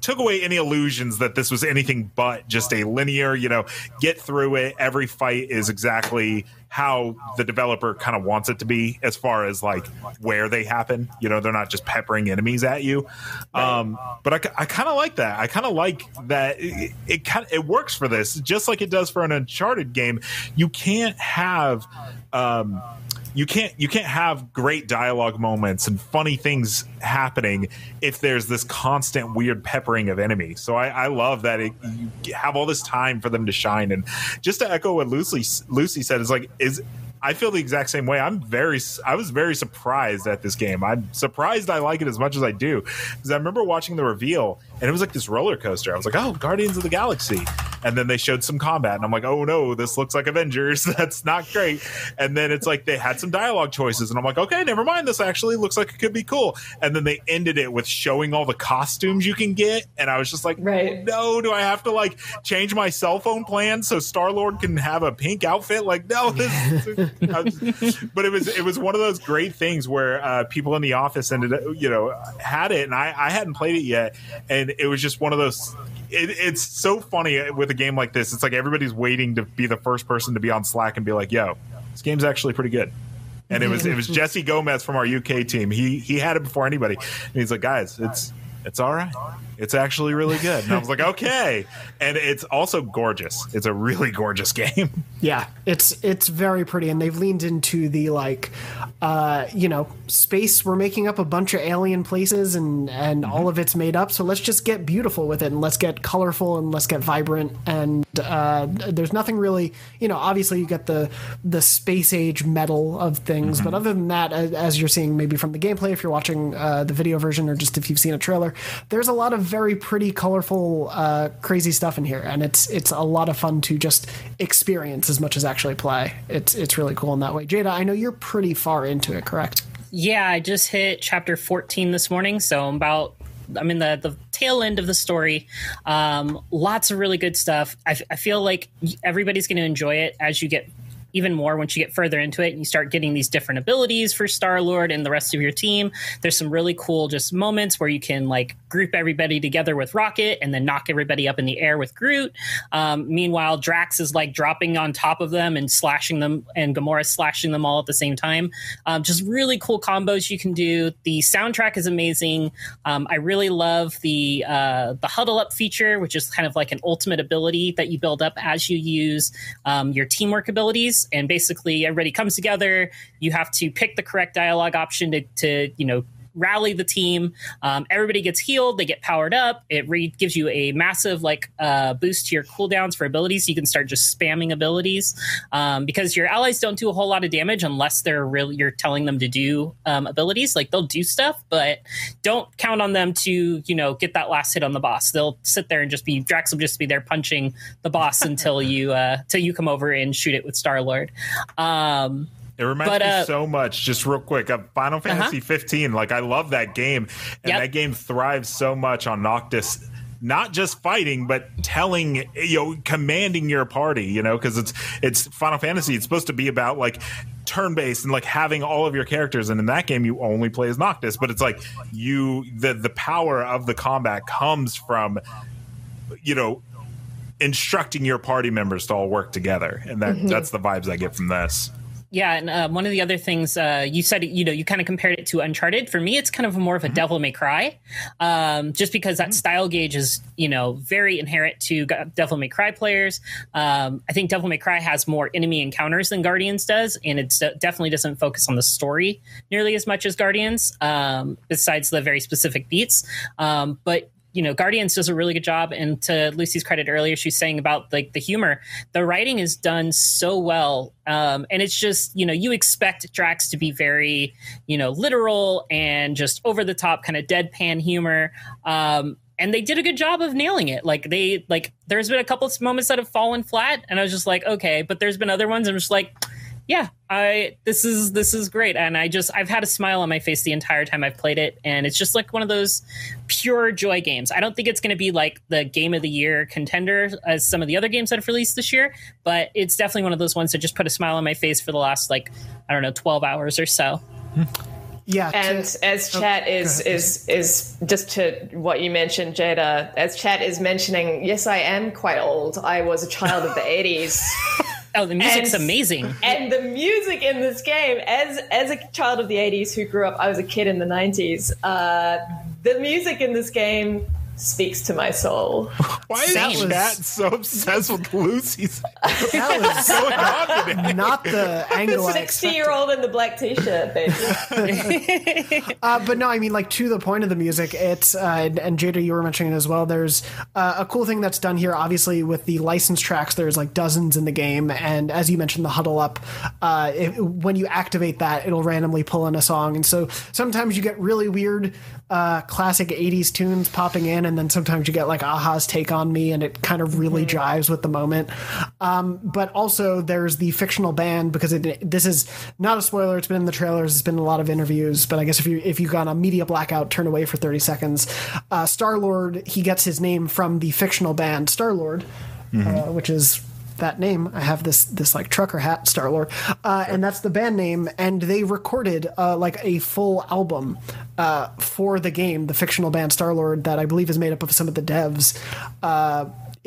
took away any illusions that this was anything but just a linear, you know, get through it. Every fight is exactly how the developer kind of wants it to be as far as like where they happen. You know, they're not just peppering enemies at you. Um, but I, I kind of like that. I kind of like that it, it kind it works for this just like it does for an Uncharted game. You can't have um, you can't you can't have great dialogue moments and funny things happening if there's this constant weird peppering of enemies. So I, I love that it, you have all this time for them to shine. And just to echo what Lucy Lucy said is like is I feel the exact same way. I'm very, I was very surprised at this game. I'm surprised I like it as much as I do because I remember watching the reveal and it was like this roller coaster. I was like, oh, Guardians of the Galaxy, and then they showed some combat, and I'm like, oh no, this looks like Avengers. That's not great. And then it's like they had some dialogue choices, and I'm like, okay, never mind. This actually looks like it could be cool. And then they ended it with showing all the costumes you can get, and I was just like, right. no, do I have to like change my cell phone plan so Star Lord can have a pink outfit? Like, no, this. but it was it was one of those great things where uh, people in the office ended up, you know had it, and I, I hadn't played it yet, and it was just one of those. It, it's so funny with a game like this. It's like everybody's waiting to be the first person to be on Slack and be like, "Yo, this game's actually pretty good." And it was it was Jesse Gomez from our UK team. He he had it before anybody, and he's like, "Guys, it's it's all right." It's actually really good. And I was like, okay. And it's also gorgeous. It's a really gorgeous game. Yeah, it's it's very pretty, and they've leaned into the like, uh, you know, space. We're making up a bunch of alien places, and and mm-hmm. all of it's made up. So let's just get beautiful with it, and let's get colorful, and let's get vibrant. And uh, there's nothing really, you know. Obviously, you get the the space age metal of things, mm-hmm. but other than that, as you're seeing maybe from the gameplay, if you're watching uh, the video version, or just if you've seen a trailer, there's a lot of very pretty, colorful, uh, crazy stuff in here, and it's it's a lot of fun to just experience as much as actually play. It's it's really cool in that way. Jada, I know you're pretty far into it, correct? Yeah, I just hit chapter 14 this morning, so I'm about I'm in the the tail end of the story. Um, lots of really good stuff. I, I feel like everybody's going to enjoy it as you get even more once you get further into it and you start getting these different abilities for Star Lord and the rest of your team. There's some really cool just moments where you can like group everybody together with Rocket and then knock everybody up in the air with Groot. Um, meanwhile, Drax is like dropping on top of them and slashing them, and Gamora slashing them all at the same time. Um, just really cool combos you can do. The soundtrack is amazing. Um, I really love the uh, the huddle up feature, which is kind of like an ultimate ability that you build up as you use um, your teamwork abilities. And basically, everybody comes together. You have to pick the correct dialogue option to, to you know rally the team. Um, everybody gets healed. They get powered up. It re- gives you a massive like uh, boost to your cooldowns for abilities. You can start just spamming abilities um, because your allies don't do a whole lot of damage unless they're really you're telling them to do um, abilities. Like they'll do stuff, but don't count on them to you know get that last hit on the boss. They'll sit there and just be Drax will just be there punching the boss until you uh, till you come over and shoot it with Star Lord. Um, it reminds but, uh, me so much, just real quick, of Final uh-huh. Fantasy uh-huh. 15. Like, I love that game, and yep. that game thrives so much on Noctis not just fighting but telling you know commanding your party you know because it's it's final fantasy it's supposed to be about like turn based and like having all of your characters and in that game you only play as noctis but it's like you the the power of the combat comes from you know instructing your party members to all work together and that mm-hmm. that's the vibes i get from this yeah, and uh, one of the other things uh, you said, you know, you kind of compared it to Uncharted. For me, it's kind of more of a mm-hmm. Devil May Cry, um, just because that mm-hmm. style gauge is, you know, very inherent to Devil May Cry players. Um, I think Devil May Cry has more enemy encounters than Guardians does, and it definitely doesn't focus on the story nearly as much as Guardians, um, besides the very specific beats. Um, but you know, Guardians does a really good job. And to Lucy's credit earlier, she's saying about like the humor, the writing is done so well. Um, and it's just, you know, you expect Drax to be very, you know, literal and just over the top kind of deadpan humor. Um, and they did a good job of nailing it. Like they like there's been a couple of moments that have fallen flat, and I was just like, okay, but there's been other ones I'm just like, yeah, I this is this is great, and I just I've had a smile on my face the entire time I've played it, and it's just like one of those pure joy games. I don't think it's going to be like the game of the year contender as some of the other games that have released this year, but it's definitely one of those ones that just put a smile on my face for the last like I don't know twelve hours or so. Yeah, and to, as oh, chat oh, is is is just to what you mentioned, Jada. As chat is mentioning, yes, I am quite old. I was a child of the eighties. Oh, the music's and, amazing. And the music in this game, as as a child of the '80s who grew up, I was a kid in the '90s. Uh, the music in this game speaks to my soul. Why is that Matt so obsessed with Lucy's? That was so confident. Not the angle. The sixty-year-old in the black t-shirt, basically. uh, but no, I mean, like to the point of the music, it's uh, and, and, Jada, you were mentioning as well. There's uh, a cool thing that's done here. Obviously, with the licensed tracks, there's like dozens in the game, and as you mentioned, the huddle up. Uh, it, when you activate that, it'll randomly pull in a song, and so sometimes you get really weird uh, classic 80s tunes popping in and then sometimes you get like a-ha's take on me and it kind of really mm-hmm. jives with the moment um, but also there's the fictional band because it, this is not a spoiler it's been in the trailers it's been in a lot of interviews but i guess if you if you got a media blackout turn away for 30 seconds uh, star lord he gets his name from the fictional band star lord mm-hmm. uh, which is that name. I have this this like trucker hat, Star Lord, uh, and that's the band name. And they recorded uh, like a full album uh, for the game, the fictional band Star Lord, that I believe is made up of some of the devs.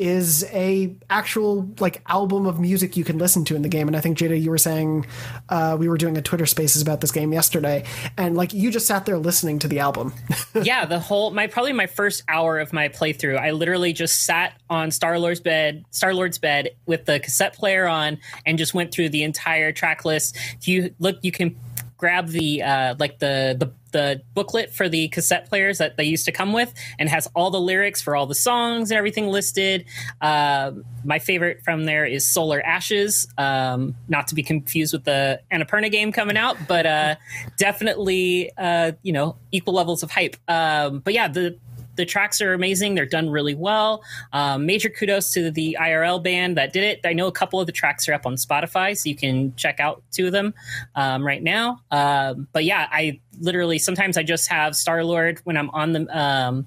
Is a actual like album of music you can listen to in the game. And I think Jada, you were saying uh, we were doing a Twitter Spaces about this game yesterday, and like you just sat there listening to the album. yeah, the whole my probably my first hour of my playthrough, I literally just sat on Star Lord's bed, Star Lord's bed with the cassette player on, and just went through the entire track list. If you look, you can grab the uh, like the the the booklet for the cassette players that they used to come with and has all the lyrics for all the songs and everything listed. Uh, my favorite from there is Solar Ashes, um, not to be confused with the Annapurna game coming out, but uh, definitely uh, you know equal levels of hype. Um, but yeah, the the tracks are amazing. They're done really well. Um, major kudos to the IRL band that did it. I know a couple of the tracks are up on Spotify, so you can check out two of them um, right now. Um, but yeah, I literally sometimes I just have Star Lord when I'm on the um,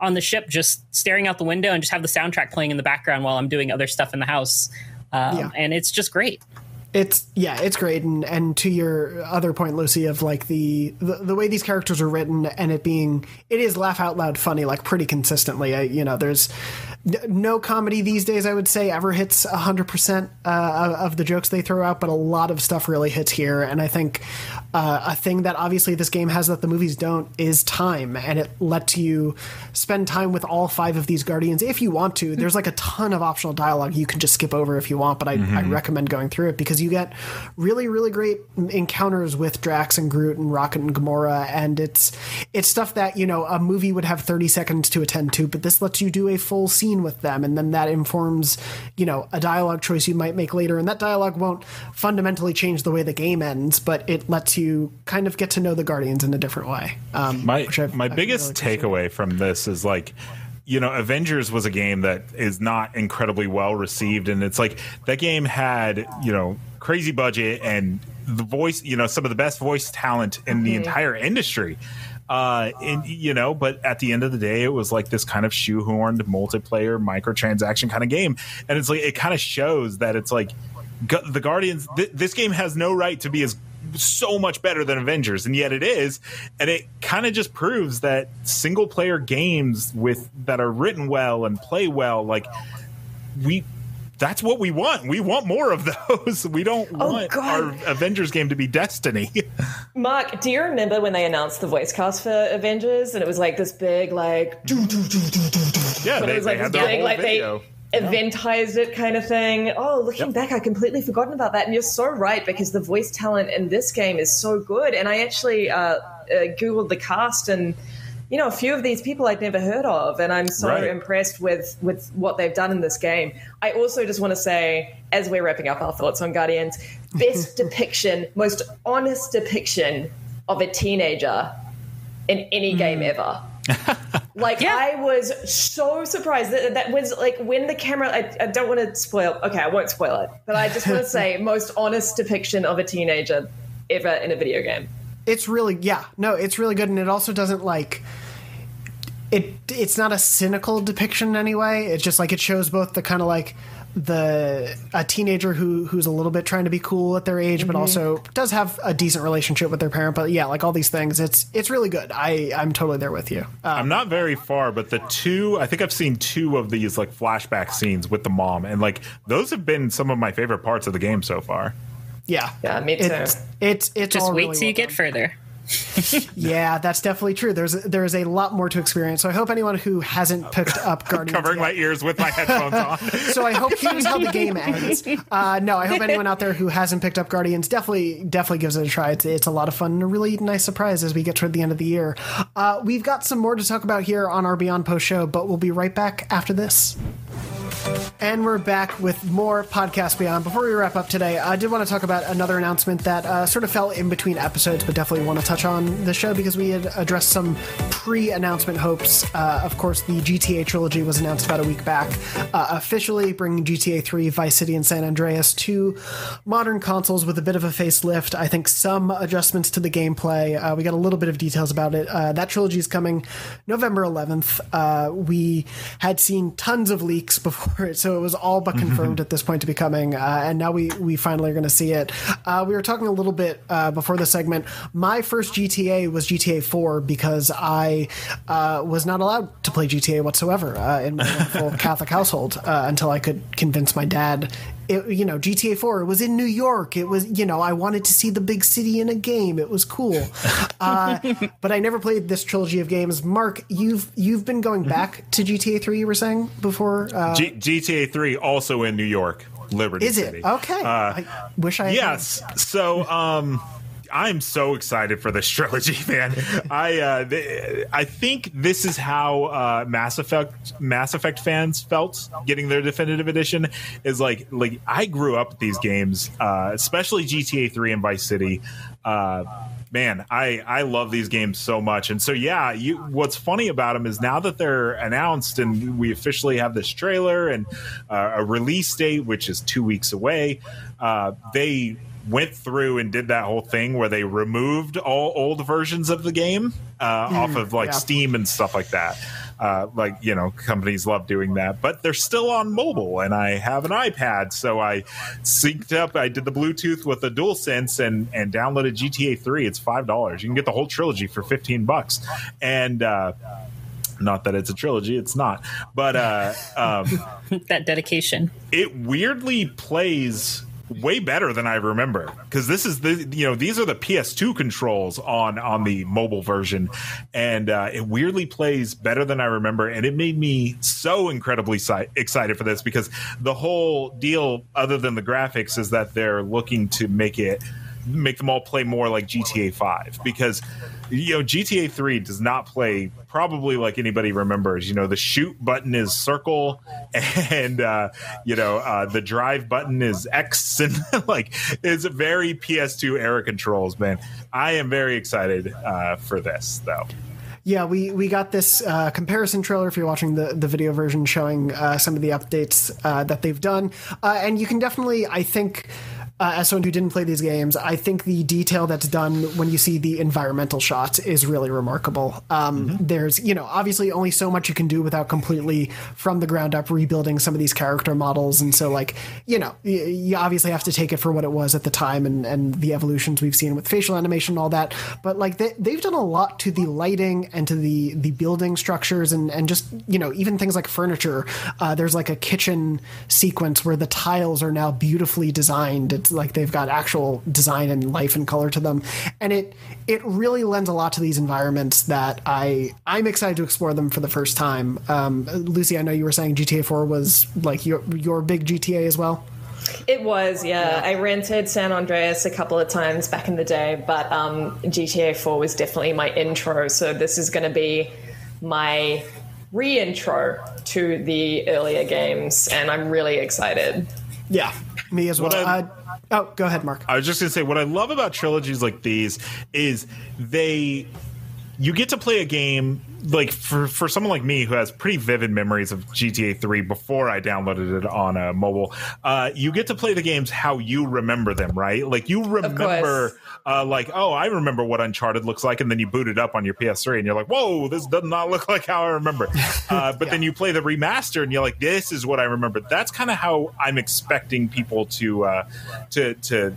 on the ship, just staring out the window and just have the soundtrack playing in the background while I'm doing other stuff in the house, um, yeah. and it's just great. It's yeah, it's great, and and to your other point, Lucy, of like the, the the way these characters are written and it being it is laugh out loud funny like pretty consistently. I, you know, there's no comedy these days I would say ever hits hundred uh, percent of the jokes they throw out, but a lot of stuff really hits here, and I think uh, a thing that obviously this game has that the movies don't is time, and it lets you spend time with all five of these guardians if you want to. There's like a ton of optional dialogue you can just skip over if you want, but I, mm-hmm. I recommend going through it because you get really, really great encounters with Drax and Groot and Rocket and Gamora, and it's it's stuff that you know a movie would have 30 seconds to attend to, but this lets you do a full scene with them, and then that informs you know a dialogue choice you might make later, and that dialogue won't fundamentally change the way the game ends, but it lets you kind of get to know the Guardians in a different way. Um, my my biggest really takeaway from this is like you know, Avengers was a game that is not incredibly well received, and it's like that game had you know crazy budget and the voice, you know, some of the best voice talent in mm-hmm. the entire industry. Uh, and you know, but at the end of the day, it was like this kind of shoehorned multiplayer microtransaction kind of game, and it's like it kind of shows that it's like the Guardians. Th- this game has no right to be as so much better than Avengers, and yet it is. And it kind of just proves that single player games with that are written well and play well, like we that's what we want. We want more of those. We don't oh, want God. our Avengers game to be Destiny. Mark, do you remember when they announced the voice cast for Avengers and it was like this big like yeah, they, it was like this big like video. they eventized it kind of thing. Oh, looking yep. back, I completely forgotten about that. And you're so right because the voice talent in this game is so good. And I actually uh, uh, googled the cast and you know a few of these people I'd never heard of, and I'm so right. impressed with with what they've done in this game. I also just want to say, as we're wrapping up our thoughts on Guardians, best depiction, most honest depiction of a teenager in any mm. game ever. like yeah. I was so surprised that that was like when the camera. I, I don't want to spoil. Okay, I won't spoil it, but I just want to say most honest depiction of a teenager ever in a video game. It's really yeah no, it's really good, and it also doesn't like it. It's not a cynical depiction anyway. It's just like it shows both the kind of like the a teenager who who's a little bit trying to be cool at their age, mm-hmm. but also does have a decent relationship with their parent. But yeah, like all these things, it's it's really good. I I'm totally there with you. Um, I'm not very far, but the two I think I've seen two of these like flashback scenes with the mom, and like those have been some of my favorite parts of the game so far. Yeah, yeah, me too. It's it's, it's just wait really till well you get further. yeah, that's definitely true. There's there is a lot more to experience. So I hope anyone who hasn't picked up Guardians covering yet, my ears with my headphones on. so I hope here's how the game ends. Uh, no, I hope anyone out there who hasn't picked up Guardians definitely definitely gives it a try. It's, it's a lot of fun and a really nice surprise as we get toward the end of the year. Uh, we've got some more to talk about here on our Beyond Post show, but we'll be right back after this. And we're back with more Podcast Beyond. Before we wrap up today, I did want to talk about another announcement that uh, sort of fell in between episodes, but definitely want to touch on the show because we had addressed some pre announcement hopes. Uh, of course, the GTA trilogy was announced about a week back, uh, officially bringing GTA 3, Vice City, and San Andreas to modern consoles with a bit of a facelift. I think some adjustments to the gameplay. Uh, we got a little bit of details about it. Uh, that trilogy is coming November 11th. Uh, we had seen tons of leaks before it, so it was all but confirmed at this point to be coming, uh, and now we we finally are going to see it. Uh, we were talking a little bit uh, before the segment. My first GTA was GTA 4 because I uh, was not allowed to play GTA whatsoever uh, in my full Catholic household uh, until I could convince my dad it, you know, GTA 4, it was in New York. It was, you know, I wanted to see the big city in a game. It was cool. Uh, but I never played this trilogy of games. Mark, you've you've been going back to GTA 3, you were saying before? Uh, G- GTA 3 also in New York, Liberty Is City. it? Okay. Uh, I wish I Yes. So, um, I'm so excited for this trilogy, man. I uh, th- I think this is how uh, Mass Effect Mass Effect fans felt getting their definitive edition. Is like like I grew up with these games, uh, especially GTA 3 and Vice City. Uh, man, I I love these games so much, and so yeah. You, what's funny about them is now that they're announced and we officially have this trailer and uh, a release date, which is two weeks away. Uh, they went through and did that whole thing where they removed all old versions of the game uh, mm, off of like yeah. Steam and stuff like that. Uh, like you know, companies love doing that, but they're still on mobile, and I have an iPad, so I synced up. I did the Bluetooth with the DualSense and and downloaded GTA Three. It's five dollars. You can get the whole trilogy for fifteen bucks, and. Uh, not that it's a trilogy, it's not. But uh, um, that dedication. It weirdly plays way better than I remember. Because this is the you know these are the PS2 controls on on the mobile version, and uh, it weirdly plays better than I remember, and it made me so incredibly si- excited for this because the whole deal, other than the graphics, is that they're looking to make it make them all play more like GTA 5 because you know GTA 3 does not play probably like anybody remembers. You know the shoot button is circle and uh you know uh the drive button is X and like it's very PS2 era controls man. I am very excited uh for this though. Yeah, we, we got this uh, comparison trailer if you're watching the, the video version showing uh, some of the updates uh, that they've done. Uh, and you can definitely, I think, uh, as someone who didn't play these games, I think the detail that's done when you see the environmental shots is really remarkable. Um, mm-hmm. There's, you know, obviously only so much you can do without completely from the ground up rebuilding some of these character models. And so, like, you know, you, you obviously have to take it for what it was at the time and, and the evolutions we've seen with facial animation and all that. But, like, they, they've done a lot to the lighting and to the, the building structures and, and just, you know, even things like furniture. Uh, there's like a kitchen sequence where the tiles are now beautifully designed it's like they've got actual design and life and color to them, and it it really lends a lot to these environments that I I'm excited to explore them for the first time. Um, Lucy, I know you were saying GTA 4 was like your your big GTA as well. It was, yeah. I rented San Andreas a couple of times back in the day, but um, GTA 4 was definitely my intro. So this is going to be my re-intro to the earlier games, and I'm really excited. Yeah, me as well. I, uh, oh, go ahead, Mark. I was just going to say what I love about trilogies like these is they you get to play a game like for for someone like me who has pretty vivid memories of GTA 3 before I downloaded it on a mobile, uh, you get to play the games how you remember them, right? Like you remember, uh, like oh, I remember what Uncharted looks like, and then you boot it up on your PS3, and you're like, whoa, this does not look like how I remember. Uh, but yeah. then you play the remaster, and you're like, this is what I remember. That's kind of how I'm expecting people to uh, to to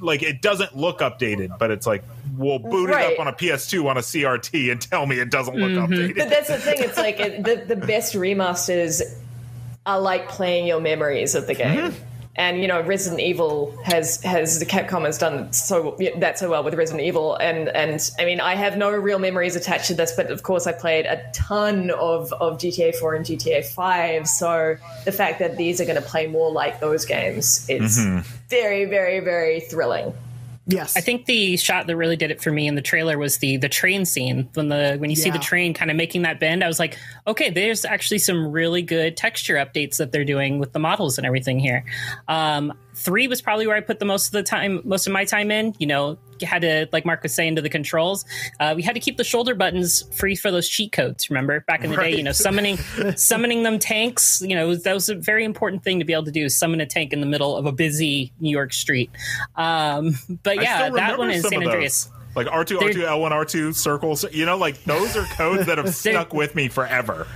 like it doesn't look updated, but it's like we'll boot right. it up on a PS2 on a CRT and tell me it doesn't look mm-hmm. updated. But that's the thing. It's like it, the the best remasters are like playing your memories of the game. Mm-hmm. And you know, Resident Evil has has the Capcom has done so that so well with Resident Evil, and and I mean, I have no real memories attached to this, but of course, I played a ton of of GTA 4 and GTA 5. So the fact that these are going to play more like those games is mm-hmm. very, very, very thrilling. Yes. I think the shot that really did it for me in the trailer was the the train scene. When the when you yeah. see the train kind of making that bend, I was like, okay, there's actually some really good texture updates that they're doing with the models and everything here. Um, three was probably where I put the most of the time, most of my time in. You know, had to, like Mark was saying, to the controls. Uh, we had to keep the shoulder buttons free for those cheat codes. Remember back in the right. day, you know, summoning summoning them tanks. You know, that was a very important thing to be able to do. Summon a tank in the middle of a busy New York street. Um, but yeah, that one in San Andreas like R2, R2, L1, R2 circles. You know, like those are codes that have stuck with me forever.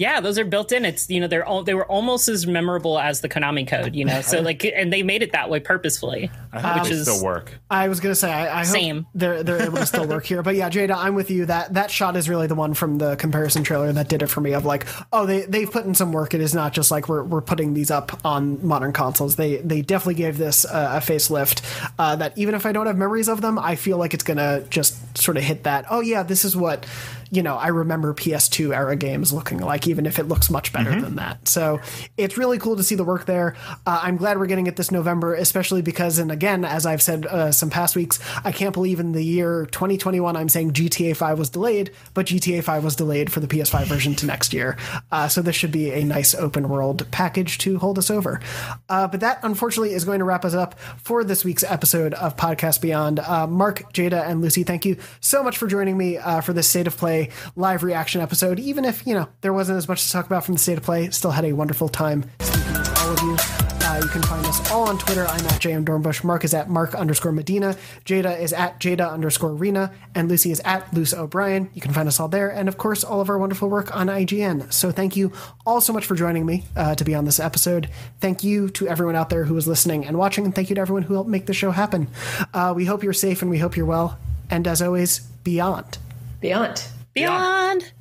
Yeah, those are built in. It's you know they're all they were almost as memorable as the Konami code. You know, so like and they made it that way purposefully, I which is still work. I was gonna say I, I same. they're they're able to still work here, but yeah, Jada, I'm with you. That that shot is really the one from the comparison trailer that did it for me. Of like, oh, they they've put in some work. It is not just like we're we're putting these up on modern consoles. They they definitely gave this uh, a facelift. Uh, that even if I don't have memories of them, I feel like it's gonna just sort of hit that. Oh yeah, this is what you know, I remember PS2 era games looking like, even if it looks much better mm-hmm. than that. So it's really cool to see the work there. Uh, I'm glad we're getting it this November, especially because, and again, as I've said uh, some past weeks, I can't believe in the year 2021 I'm saying GTA 5 was delayed, but GTA 5 was delayed for the PS5 version to next year. Uh, so this should be a nice open world package to hold us over. Uh, but that, unfortunately, is going to wrap us up for this week's episode of Podcast Beyond. Uh, Mark, Jada, and Lucy, thank you so much for joining me uh, for this state of play live reaction episode. Even if, you know, there wasn't as much to talk about from the state of play, still had a wonderful time speaking with all of you. Uh, you can find us all on Twitter. I'm at JM Dornbush. Mark is at Mark underscore Medina. Jada is at Jada underscore Rena. And Lucy is at Luce O'Brien. You can find us all there. And of course, all of our wonderful work on IGN. So thank you all so much for joining me uh, to be on this episode. Thank you to everyone out there who was listening and watching. And thank you to everyone who helped make the show happen. Uh, we hope you're safe and we hope you're well. And as always, beyond. Beyond. Beyond.